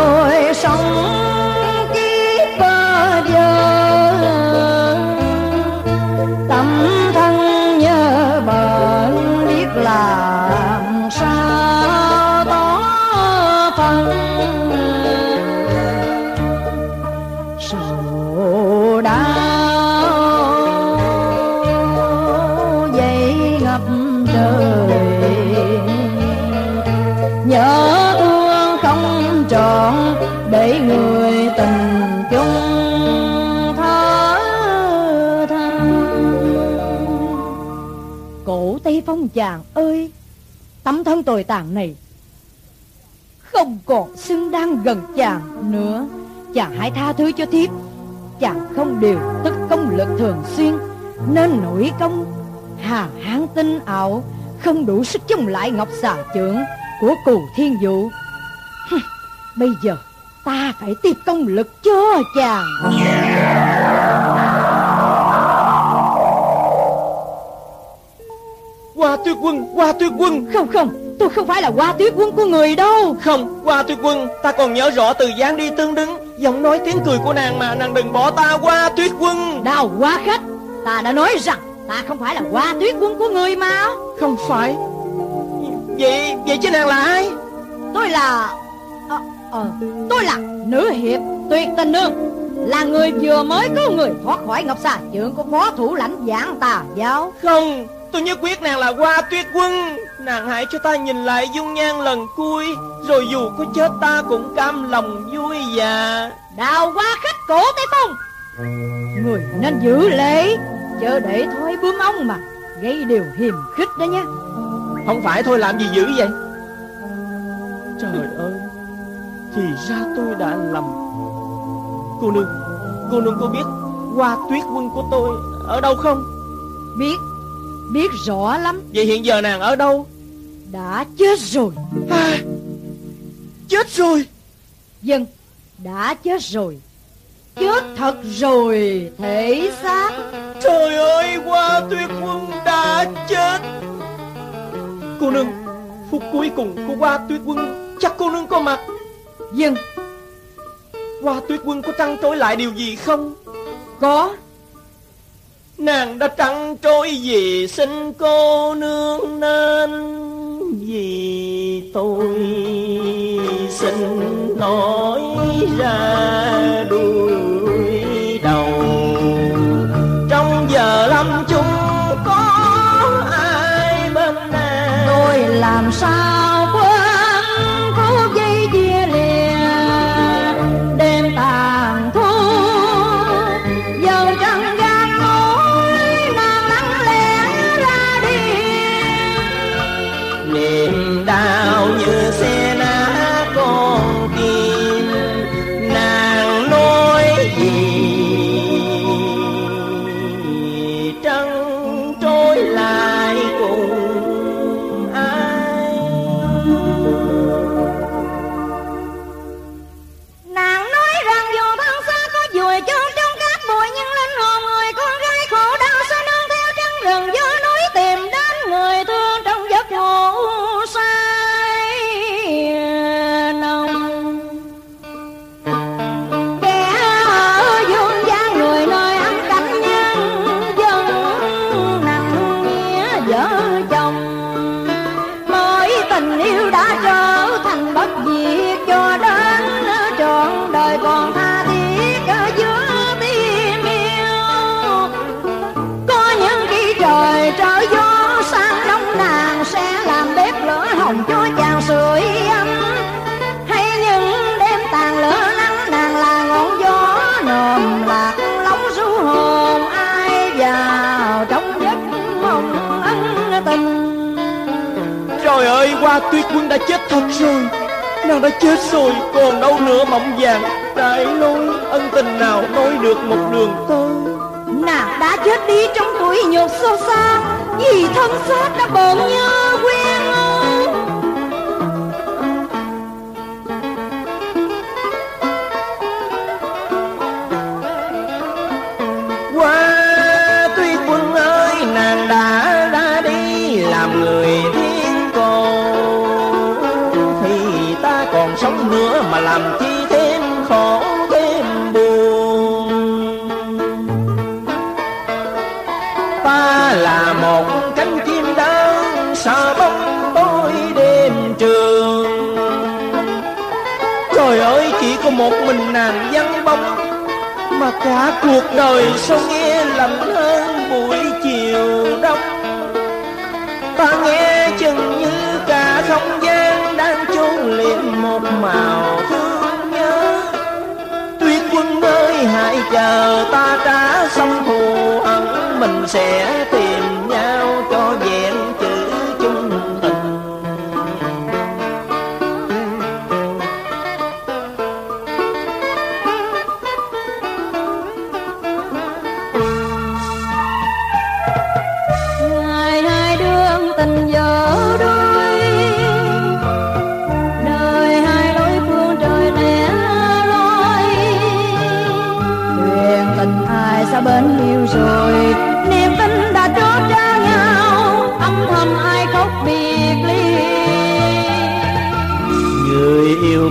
[SPEAKER 4] chàng ơi, Tấm thân tồi tàn này Không còn xứng đáng gần chàng nữa. Chàng hãy tha thứ cho thiếp. Chàng không điều tức công lực thường xuyên, Nên nổi công, Hà hán tinh ảo, Không đủ sức chống lại ngọc xà trưởng Của cù thiên dụ Bây giờ ta phải tiếp công lực cho chàng.
[SPEAKER 2] Hoa tuyết quân, hoa tuyết quân.
[SPEAKER 4] Không không, tôi không phải là hoa tuyết quân của người đâu.
[SPEAKER 2] Không, hoa tuyết quân Ta còn nhớ rõ từ dáng đi tương đứng Giọng nói tiếng cười của nàng mà Nàng đừng bỏ ta hoa tuyết quân.
[SPEAKER 4] Đào quá khách Ta đã nói rằng ta không phải là hoa tuyết quân của người mà.
[SPEAKER 2] Không phải. Vậy, vậy chứ nàng là ai?
[SPEAKER 4] Tôi là ờ, ờ, Tôi là nữ hiệp tuyệt tình nương Là người vừa mới có người thoát khỏi ngọc xà trưởng của phó thủ lãnh giảng tà giáo.
[SPEAKER 2] Không, tôi nhất quyết nàng là hoa tuyết quân. Nàng hãy cho ta nhìn lại dung nhan lần cuối Rồi dù có chết ta cũng cam lòng vui và
[SPEAKER 4] Đào quá khách cổ Tây Phong Người nên giữ lễ Chớ để thói bướm ong mà Gây điều hiềm khích đó nha
[SPEAKER 2] Không phải thôi làm gì dữ vậy? Trời ơi Thì ra tôi đã lầm. Cô nương Cô nương có biết Hoa tuyết quân của tôi ở đâu không?
[SPEAKER 4] Biết Biết rõ lắm.
[SPEAKER 2] Vậy hiện giờ nàng ở đâu?
[SPEAKER 4] Đã chết rồi.
[SPEAKER 2] À, Chết rồi.
[SPEAKER 4] Dân Đã chết rồi. Chết thật rồi Thể xác.
[SPEAKER 2] Trời ơi Hoa tuyết quân đã chết. Cô nương Phút cuối cùng của Hoa tuyết quân Chắc cô nương có mặt.
[SPEAKER 4] Dân
[SPEAKER 2] Hoa tuyết quân có trăng trối lại điều gì không?
[SPEAKER 4] Có
[SPEAKER 2] Nàng đã trăng trôi vì xin cô nương nên Vì tôi xin nói ra đuôi rồi. Nàng đã chết rồi, còn đâu nữa mộng vàng. Đại lối ân tình nào nói được một đường tơ
[SPEAKER 4] Nàng đã chết đi trong tuổi nhột sâu xa, Vì thân xác đã bận
[SPEAKER 2] nhau mà làm chi thêm khổ thêm buồn. Ta là một cánh chim đơn sợ bóng tối đêm trường. Trời ơi, chỉ có một mình nàng vắng bóng, mà cả cuộc đời sao nghe lạnh hơn buổi chiều đông. Ta nghe chừng như cả không gian đang chôn liệm một màu hãy chờ ta trả xong thù hận mình sẽ tìm nhau cho về.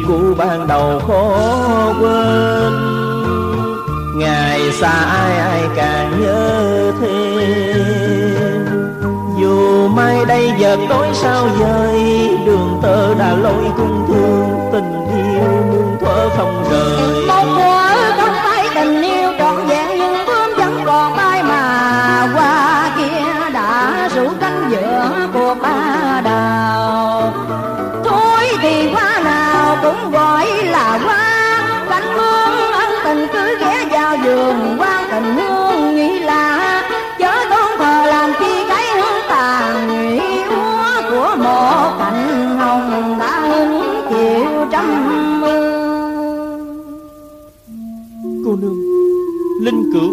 [SPEAKER 2] Cũ ban đầu khó quên. Ngày xa ai ai càng nhớ thêm. Dù mai đây giờ tối sao dời đường tơ đã lối cung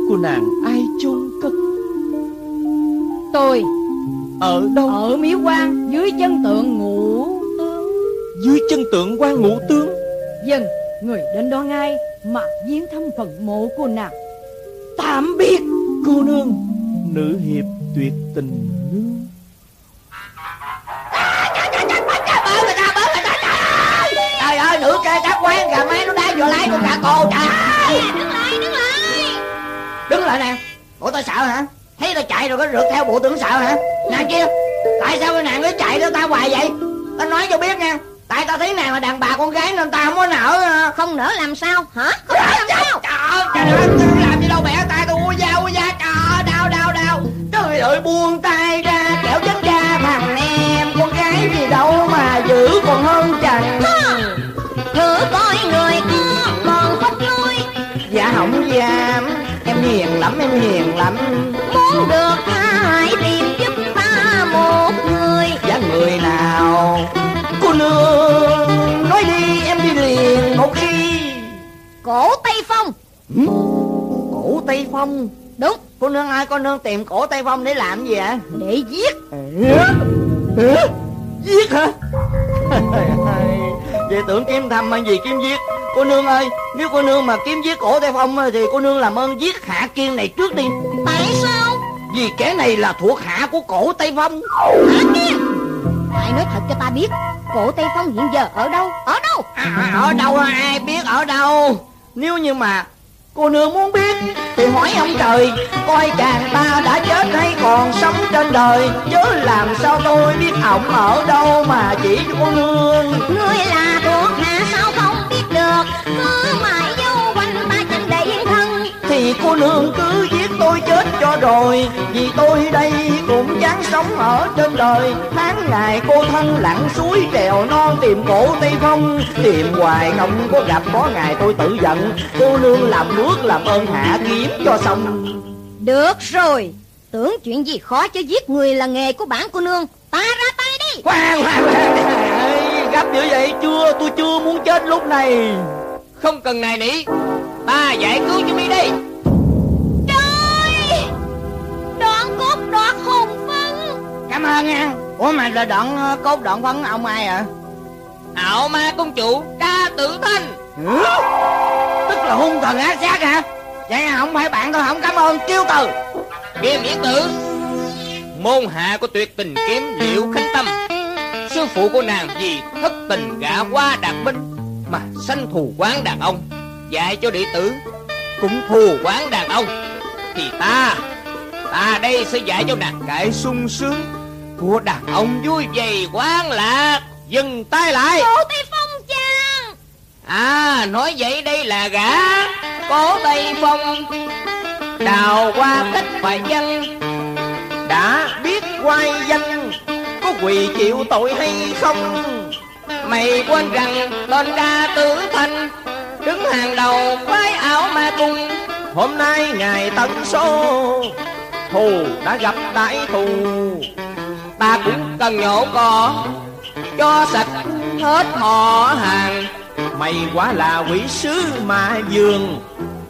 [SPEAKER 2] của nàng ai chôn cất?
[SPEAKER 4] Tôi
[SPEAKER 2] ở đâu?
[SPEAKER 4] Ở miếu quan dưới chân tượng ngủ tương
[SPEAKER 2] dưới chân tượng quan ngũ tướng?
[SPEAKER 4] Dân người đến đó ngay mà viếng thăm phần mộ của nàng. Tạm biệt
[SPEAKER 2] cô nương. Nữ hiệp tuyệt tình
[SPEAKER 5] tao sợ hả? Thấy tao chạy rồi có rượt theo bộ tưởng sợ hả? Nàng kia Tại sao cái nàng cứ chạy theo tao hoài vậy? Tao nói cho biết nha Tại tao thấy nàng là đàn bà con gái nên tao không có nở à.
[SPEAKER 3] Không nỡ làm sao? Hả? Không nỡ làm sao?
[SPEAKER 5] Trời ơi, trời ơi, làm gì đâu bẻ tay tôi ui da ui da Trời ơi, đau đau đau. Trời ơi, buông tay
[SPEAKER 3] Phong Đúng
[SPEAKER 5] Cô nương ơi cô nương tìm cổ Tây Phong để làm gì ạ
[SPEAKER 3] để giết.
[SPEAKER 5] Giết hả? Vậy tưởng kiếm thăm mang gì kiếm giết. Cô nương ơi Nếu cô nương mà kiếm giết cổ Tây Phong Thì cô nương làm ơn giết Hạ Kiên này trước đi.
[SPEAKER 3] Tại sao?
[SPEAKER 5] Vì kẻ này là thuộc hạ của cổ Tây Phong.
[SPEAKER 3] Hả kia Hãy nói thật cho ta biết Cổ Tây Phong hiện giờ ở đâu? Ở đâu?
[SPEAKER 5] À, Ở đâu ai biết ở đâu? Nếu như mà cô nương muốn biết Thì hỏi ông trời. Coi chàng ta đã chết hay còn sống trên đời Chứ làm sao tôi biết ổng ở đâu mà chỉ cho cô nương.
[SPEAKER 3] Ngươi là thuộc hạ sao không biết được Cứ mãi dâu quanh ta chẳng để yên thân.
[SPEAKER 5] Thì cô nương cứ giết tôi chết cho rồi Vì tôi đây cũng chán sống ở trên đời. Tháng ngày cô thân lặn suối trèo non tìm cổ Tây Phong. Tìm hoài không có gặp có ngày tôi tự giận. Cô nương làm nước làm ơn hạ kiếm cho xong.
[SPEAKER 3] Được rồi Tưởng chuyện gì khó chứ giết người là nghề của bản cô nương. Ta ra tay đi.
[SPEAKER 5] Khoan khoan khoan. Gấp dữ vậy? Chưa tôi chưa muốn chết lúc này.
[SPEAKER 6] Không cần nài nỉ. Ta giải cứu cho mi đi
[SPEAKER 5] Cảm ơn nha Ủa mà là đoạn ờ, cốt đoạn phấn ông ai ạ?
[SPEAKER 6] Ảo ma công chủ ca tử thanh.
[SPEAKER 5] Ừ? Tức là hung thần ác sát hả? Vậy không phải bạn tôi không cảm ơn kêu từ.
[SPEAKER 6] Kia miễn tử Môn hạ của tuyệt tình kiếm Liễu Khánh Tâm. Sư phụ của nàng vì thất tình gã qua đạt binh Mà sanh thù quán đàn ông Dạy cho đệ tử Cũng thù quán đàn ông. Thì ta Ta đây sẽ dạy cho nàng cái sung sướng Của đàn ông vui vầy quán lạc Dừng tay lại.
[SPEAKER 3] Cổ Tây Phong chàng.
[SPEAKER 6] À nói vậy đây là gã Cố Tây Phong. Đào qua cách và dân
[SPEAKER 2] đã biết quay danh có quỳ chịu tội hay không?
[SPEAKER 6] Mày quên rằng tên ca tử thanh Đứng hàng đầu phái ảo ma cung
[SPEAKER 2] hôm nay ngày tận số thù đã gặp đại thù
[SPEAKER 6] Ta cũng cần nhổ cỏ Cho sạch hết họ hàng.
[SPEAKER 2] Mày quả là quỷ sứ ma dương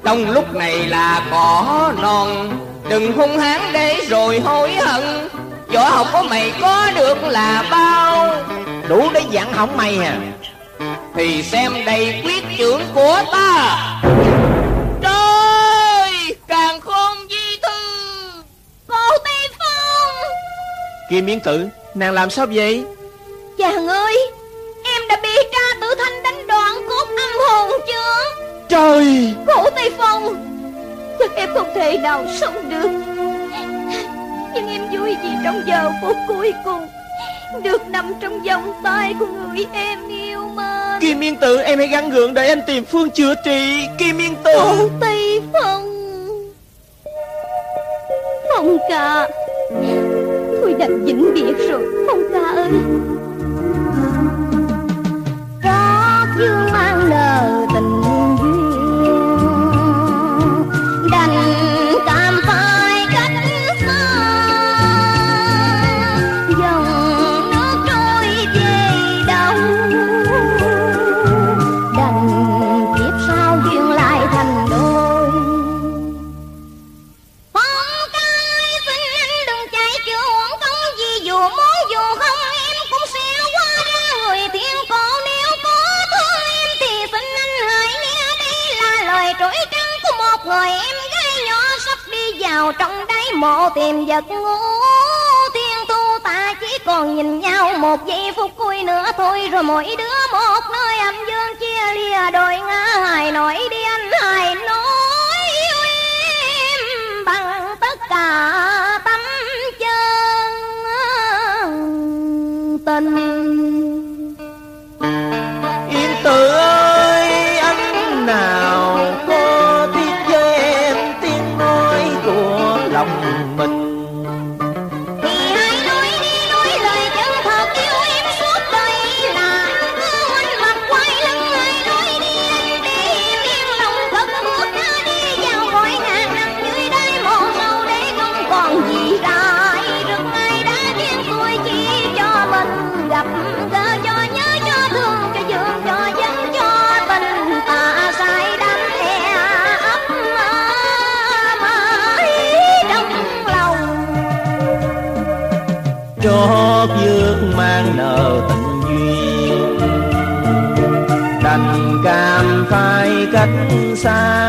[SPEAKER 6] Trong lúc này là cỏ non. Đừng hung hãn để rồi hối hận Võ học của mày có được là bao?
[SPEAKER 2] Đủ để dặn hỏng mày à?
[SPEAKER 6] Thì xem đây quyết trưởng của ta. Trời Càng khôn di thư
[SPEAKER 3] Cổ Tây Phong
[SPEAKER 2] kim miễn tử nàng làm sao vậy?
[SPEAKER 3] Chàng ơi Em đã bị tra tử thanh đánh đoạn
[SPEAKER 6] trời!
[SPEAKER 3] Cổ Tây Phong Chắc em không thể nào sống được. Nhưng em vui vì trong giờ phút cuối cùng Được nằm trong vòng tay của người em yêu mến.
[SPEAKER 2] Kim Yên Tử em hãy gắng gượng để anh tìm phương chữa trị Kim Yên Tử.
[SPEAKER 3] Cổ Tây Phong Phong ca Tôi vĩnh biệt rồi Phong ca ơi. Gió dương mang nợ tình người em gái nhỏ Sắp đi vào trong đáy mộ tìm vật ngủ Thiên thu ta chỉ còn nhìn nhau một giây phút cuối nữa thôi. Rồi mỗi đứa một nơi âm dương chia lìa đôi ngã. Hài nổi đi anh, hài nổi yêu em. Bằng tất cả tâm chân tình.
[SPEAKER 2] Yên Tử ơi, anh nào nợ tình duyên đành cam phai cách xa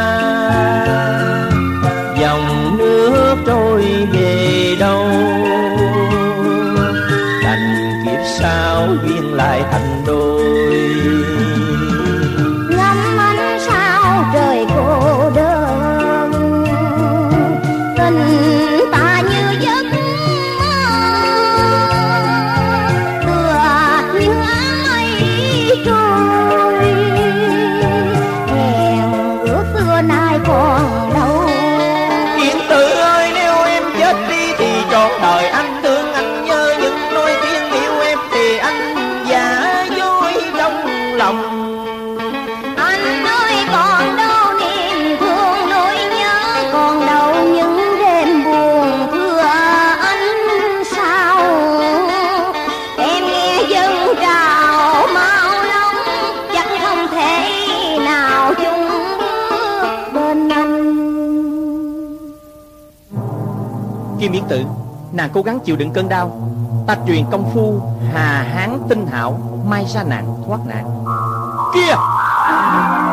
[SPEAKER 2] cố gắng chịu đựng cơn đau. Ta truyền công phu Hà hán tinh hảo Mai ra nàng thoát nạn. Kia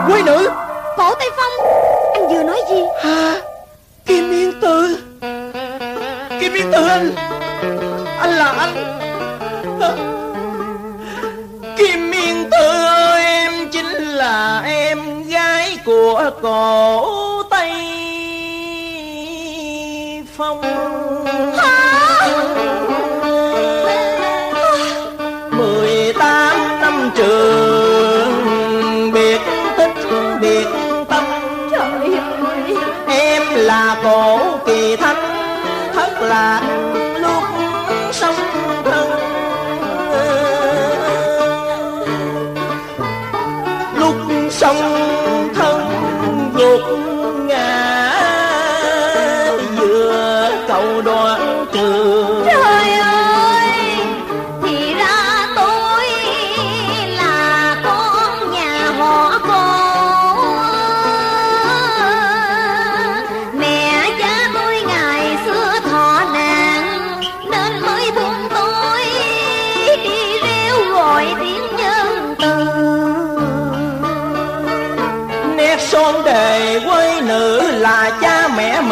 [SPEAKER 2] Quý nữ!
[SPEAKER 3] Cổ tây phong anh vừa nói gì?
[SPEAKER 2] À, Kim Yến Tử Kim Yến Tử anh! Anh là anh! Kim Yến Tử ơi Em chính là em gái của cổ thất lạc lúc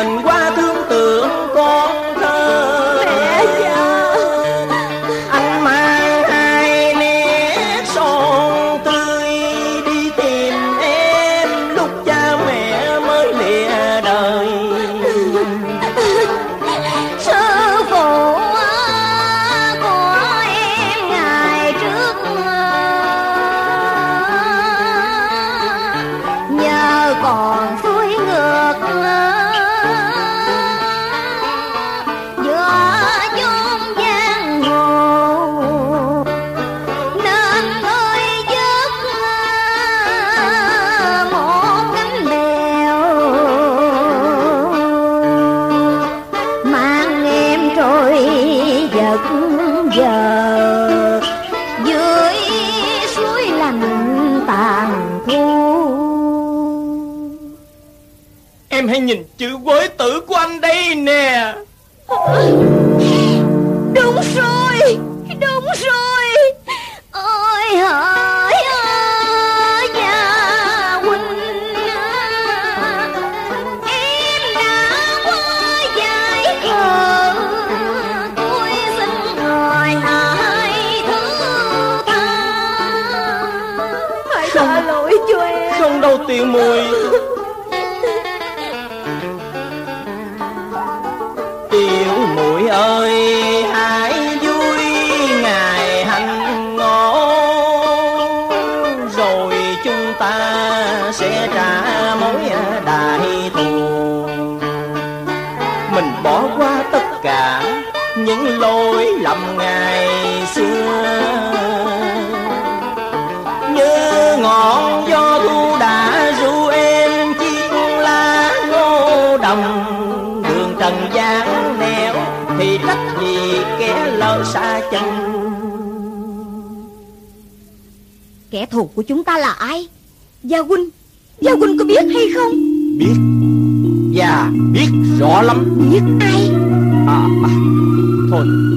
[SPEAKER 2] mình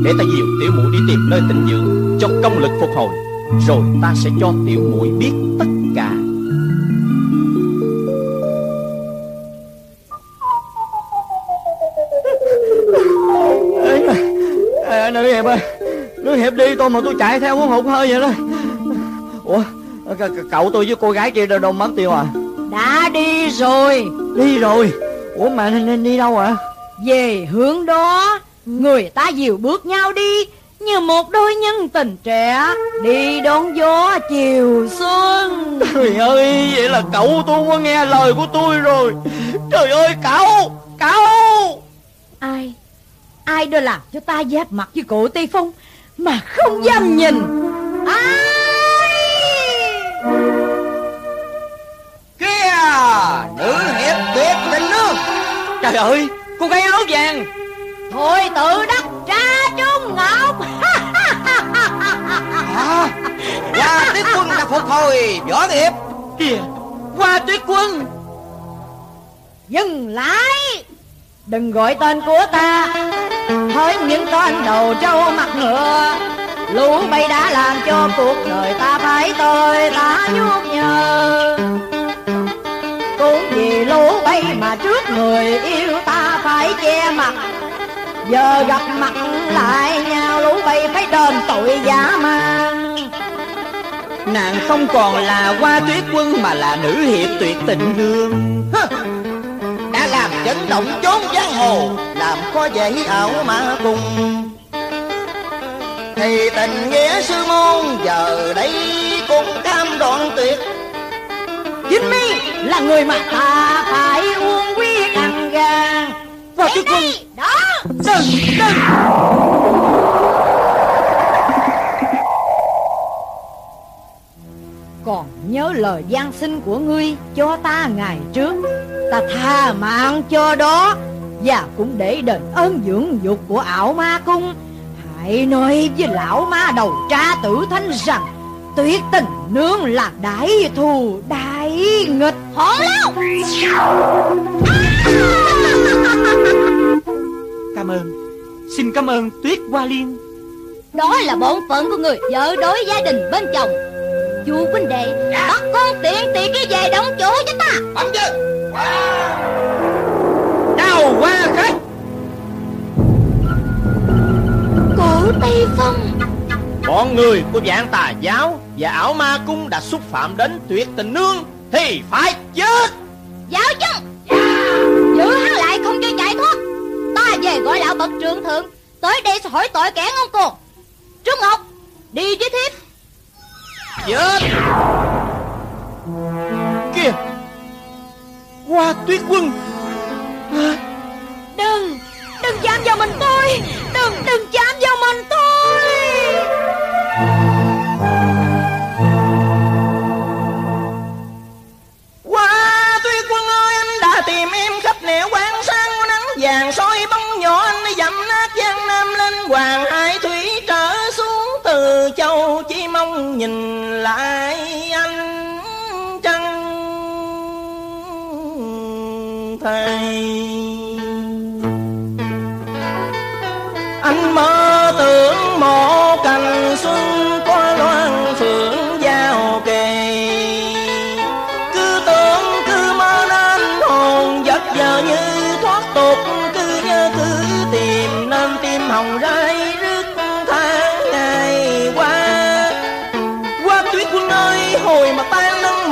[SPEAKER 2] để ta dìu tiểu muội đi tìm nơi tịnh dưỡng Cho công lực phục hồi Rồi ta sẽ cho tiểu muội biết tất cả. À, Nữ hiệp ơi Nữ hiệp đi tôi mà tôi chạy theo muốn hụt hơi vậy đó. Ủa c- c- Cậu tôi với cô gái kia đâu đâu mất tiêu à?
[SPEAKER 4] Đã đi rồi.
[SPEAKER 2] Đi rồi? Ủa mà nên, đi đâu ạ?
[SPEAKER 4] Về hướng đó Người ta dìu bước nhau đi Như một đôi nhân tình trẻ Đi đón gió chiều xuân.
[SPEAKER 2] Trời ơi Vậy là cậu tôi có nghe lời của tôi rồi. Trời ơi cậu Cậu.
[SPEAKER 4] Ai Ai đã làm cho ta giáp mặt với cụ Tây Phong Mà không dám nhìn? Ai?
[SPEAKER 5] Kia Nữ hiệp tuyệt tình nương
[SPEAKER 2] Trời ơi Cô gái áo vàng
[SPEAKER 4] Thôi tự đắc ra trung ngọc.
[SPEAKER 5] À, tuyết quân đã phục hồi Võ hiệp
[SPEAKER 2] Kìa Hoa tuyết quân.
[SPEAKER 4] Dừng lại. Đừng gọi tên của ta. Hỡi những con đầu trâu mặt ngựa. Lũ bay đã làm cho cuộc đời ta phải tôi ta nhút nhơ. Cũng vì lũ bay mà trước người yêu ta phải che mặt Giờ gặp mặt lại nhau, lũ bay phải đền tội giả man
[SPEAKER 2] Nàng không còn là hoa tuyết quân Mà là nữ hiệp tuyệt tình hương.
[SPEAKER 5] Đã làm chấn động chốn giang hồ, Làm có vẻ ảo mà cùng Thì tình nghĩa sư môn Giờ đây cũng cam đoạn tuyệt.
[SPEAKER 4] Chính mi là người mà ta phải uống quyết ăn gan.
[SPEAKER 2] Hoa tuyết quân
[SPEAKER 4] Đó.
[SPEAKER 2] Đừng đừng.
[SPEAKER 4] Còn nhớ lời gian sinh của ngươi cho ta ngày trước. Ta tha mạng cho đó Và cũng để đền ơn dưỡng dục của ảo ma cung. Hãy nói với lão ma đầu tra tử thanh rằng Tuyết tình nương là đại thù đại nghịch. Hổ lâu
[SPEAKER 2] Cảm ơn. Xin cảm ơn tuyết hoa liên.
[SPEAKER 3] Đó là bổn phận của người vợ đối gia đình bên chồng. Chú huynh đệ Bắt con tiện tiện cái về đóng chỗ cho ta.
[SPEAKER 5] Bấm chứ
[SPEAKER 2] Chào hoa khách.
[SPEAKER 3] Cụ Tây Phong
[SPEAKER 2] Bọn người của dạng tà giáo Và ảo ma cung đã xúc phạm đến tuyệt tình nương Thì phải chết.
[SPEAKER 3] Giáo chân Giữ hắn lại không cho chạy thoát. Ta về gọi lão bậc trượng thượng Tới đây sẽ hỏi tội kẻ ngông cuồng. Trúc Ngọc Đi với thiếp.
[SPEAKER 2] Chết! Kìa! Hoa tuyết quân!
[SPEAKER 4] Đừng! Đừng chạm vào mình tôi! Đừng! Đừng chạm vào mình tôi
[SPEAKER 2] hoàng hải thủy trở xuống từ châu, chỉ mong nhìn lại anh trăng. Thầy. Anh mơ tưởng một cành xuân có loan phượng giao kề. Cứ tưởng, cứ mơ nên hồn giấc giờ như thoát tục, cứ nhớ, cứ tìm nên tim hồng ra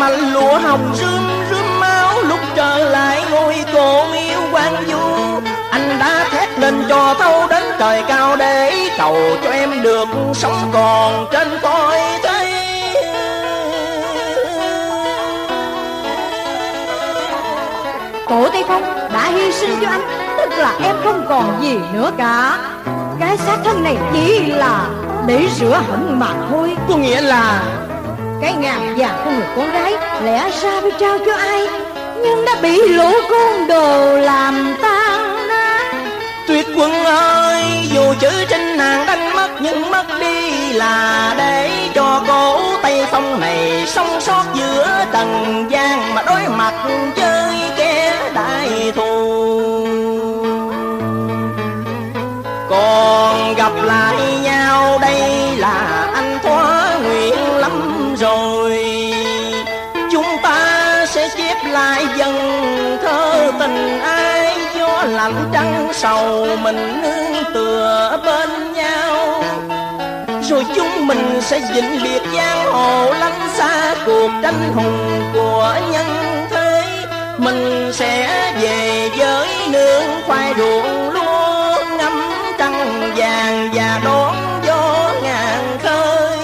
[SPEAKER 2] mạnh lụa hồng rươm rươm máu lúc trở lại ngôi cổ miếu quan du. Anh đã thét lên cho thâu đến trời cao để cầu cho em được sống còn trên cõi thế.
[SPEAKER 4] Cổ Tây Phong đã hy sinh cho anh Tức là em không còn gì nữa cả. Cái xác thân này chỉ là để rửa hận mà thôi.
[SPEAKER 2] Có nghĩa là
[SPEAKER 4] cái ngàn vàng của người con gái Lẽ ra phải trao cho ai? Nhưng đã bị lũ côn đồ làm tan nát.
[SPEAKER 2] Tuyệt quân ơi, Dù chữ trên nàng đánh mất, Nhưng mất đi là để cho cổ Tây Phong này Sống sót giữa trần gian Mà đối mặt với kẻ đại thù. Còn gặp lại nhau, đây là Gió trăng sầu mình nương tựa bên nhau. Rồi chúng mình sẽ vĩnh biệt giang hồ, lánh xa cuộc tranh hùng của nhân thế. Mình sẽ về với nương khoai ruộng lúa ngắm trăng vàng và đón gió ngàn khơi.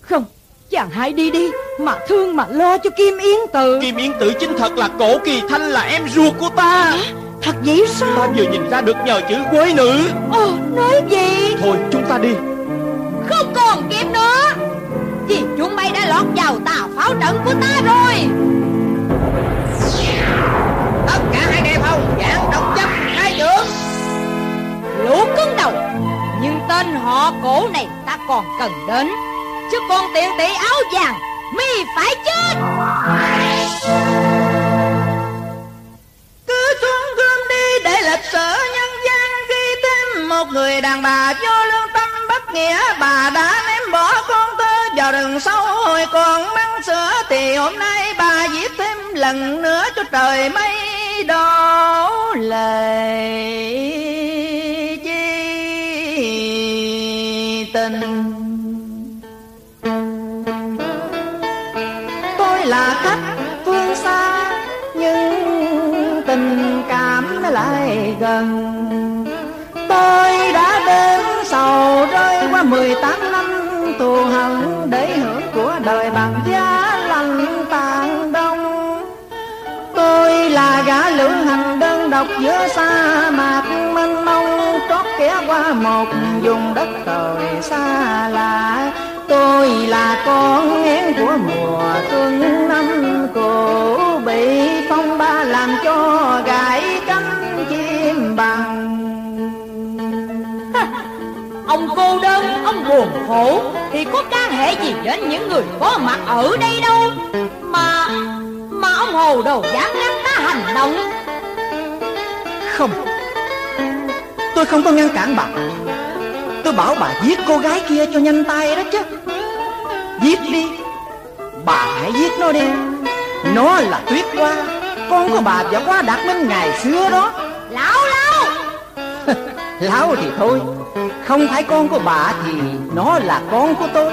[SPEAKER 4] Không, Chàng hãy đi đi. Mà thương mà lo cho Kim Yến Từ
[SPEAKER 2] Kim Yến Tử chính thật là cổ kỳ thanh là em ruột của ta.
[SPEAKER 4] Thật vậy sao?
[SPEAKER 2] Ta vừa nhìn ra được nhờ chữ quế nữ.
[SPEAKER 4] Ồ nói gì?
[SPEAKER 2] Thôi chúng ta đi.
[SPEAKER 3] Không còn kịp nữa. Vì chúng bay đã lọt vào tà pháo trận của ta rồi.
[SPEAKER 5] Tất cả hãy đề phòng Dạng độc chấp hai trưởng.
[SPEAKER 3] Lũ cứng đầu. Nhưng tên họ cổ này ta còn cần đến. Chứ con tiện tỷ áo vàng Mi phải chết.
[SPEAKER 1] Cứ xuống gươm đi để lịch sử nhân gian, ghi thêm một người đàn bà vô lương tâm bất nghĩa. Bà đã ném bỏ con thơ vào rừng sâu, hồi còn mang sữa. Thì hôm nay bà giết thêm lần nữa cho trời mây đổ lệ lại gần. Tôi đã đến sầu rơi qua 18 năm thù hận để hưởng của đời bằng giá lành tàn đông. Tôi là gã lữ hành đơn độc giữa sa mạc mênh mông, trót ghé qua một vùng đất trời xa lạ. Tôi là con én của mùa xuân năm cũ, bị phong ba làm cho gãy bằng
[SPEAKER 3] Ông cô đơn, ông buồn khổ Thì có can hệ gì đến những người có mặt ở đây đâu? Mà, mà ông hồ đồ dám ngăn ta hành động.
[SPEAKER 1] Không tôi không có ngăn cản bà. Tôi bảo bà giết cô gái kia cho nhanh tay đó chứ. Giết đi bà hãy giết nó đi. Nó là tuyết hoa con của bà và hoa đạt minh ngày xưa đó.
[SPEAKER 3] Lão lão
[SPEAKER 1] thì thôi, Không phải con của bà thì nó là con của tôi.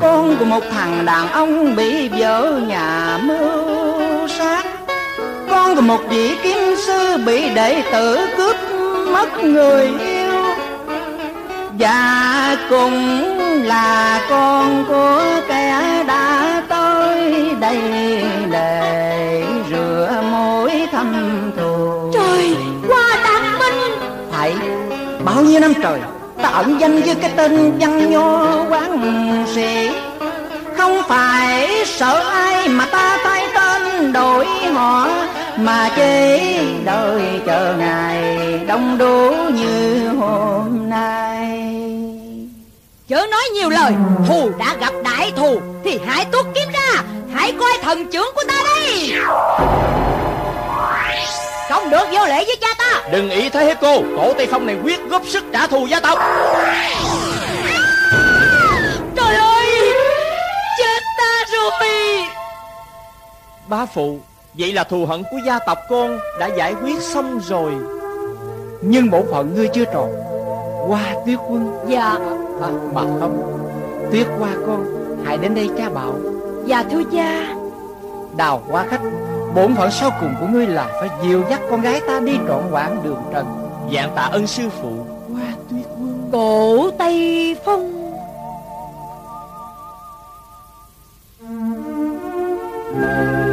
[SPEAKER 1] Con của một thằng đàn ông bị vợ nhà mưu sát. Con của một vị kiếm sư bị đệ tử cướp mất người yêu. Và cùng là con của nhiêu năm trời ta ẩn danh với cái tên văn nho quán sĩ không phải sợ ai mà ta thay tên đổi họ mà chỉ đợi chờ ngày. đông đủ như hôm nay
[SPEAKER 4] Chớ nói nhiều lời, Thù đã gặp đại thù, Thì hãy tuốt kiếm ra, Hãy coi thần trưởng của ta đây không được vô lễ với cha ta.
[SPEAKER 2] Đừng ý thế hết cô. Tổ Tây Phong này quyết góp sức trả thù gia tộc.
[SPEAKER 4] Trời ơi! Chết ta rồi.
[SPEAKER 2] Bá phụ Vậy là thù hận của gia tộc con Đã giải quyết xong rồi.
[SPEAKER 1] Nhưng bổn phận ngươi chưa tròn. Qua tuyết quân.
[SPEAKER 4] Dạ.
[SPEAKER 1] À, Mà không. Tuyết qua con. Hãy đến đây cha bảo.
[SPEAKER 4] Dạ thưa cha.
[SPEAKER 1] Đào qua khách Bổn phận sau cùng của ngươi là Phải dìu dắt con gái ta đi trọn quãng đường trần.
[SPEAKER 2] Dạng tạ ơn sư phụ.
[SPEAKER 1] Qua tuyết quân
[SPEAKER 4] Cổ Tây Phong.
[SPEAKER 3] đã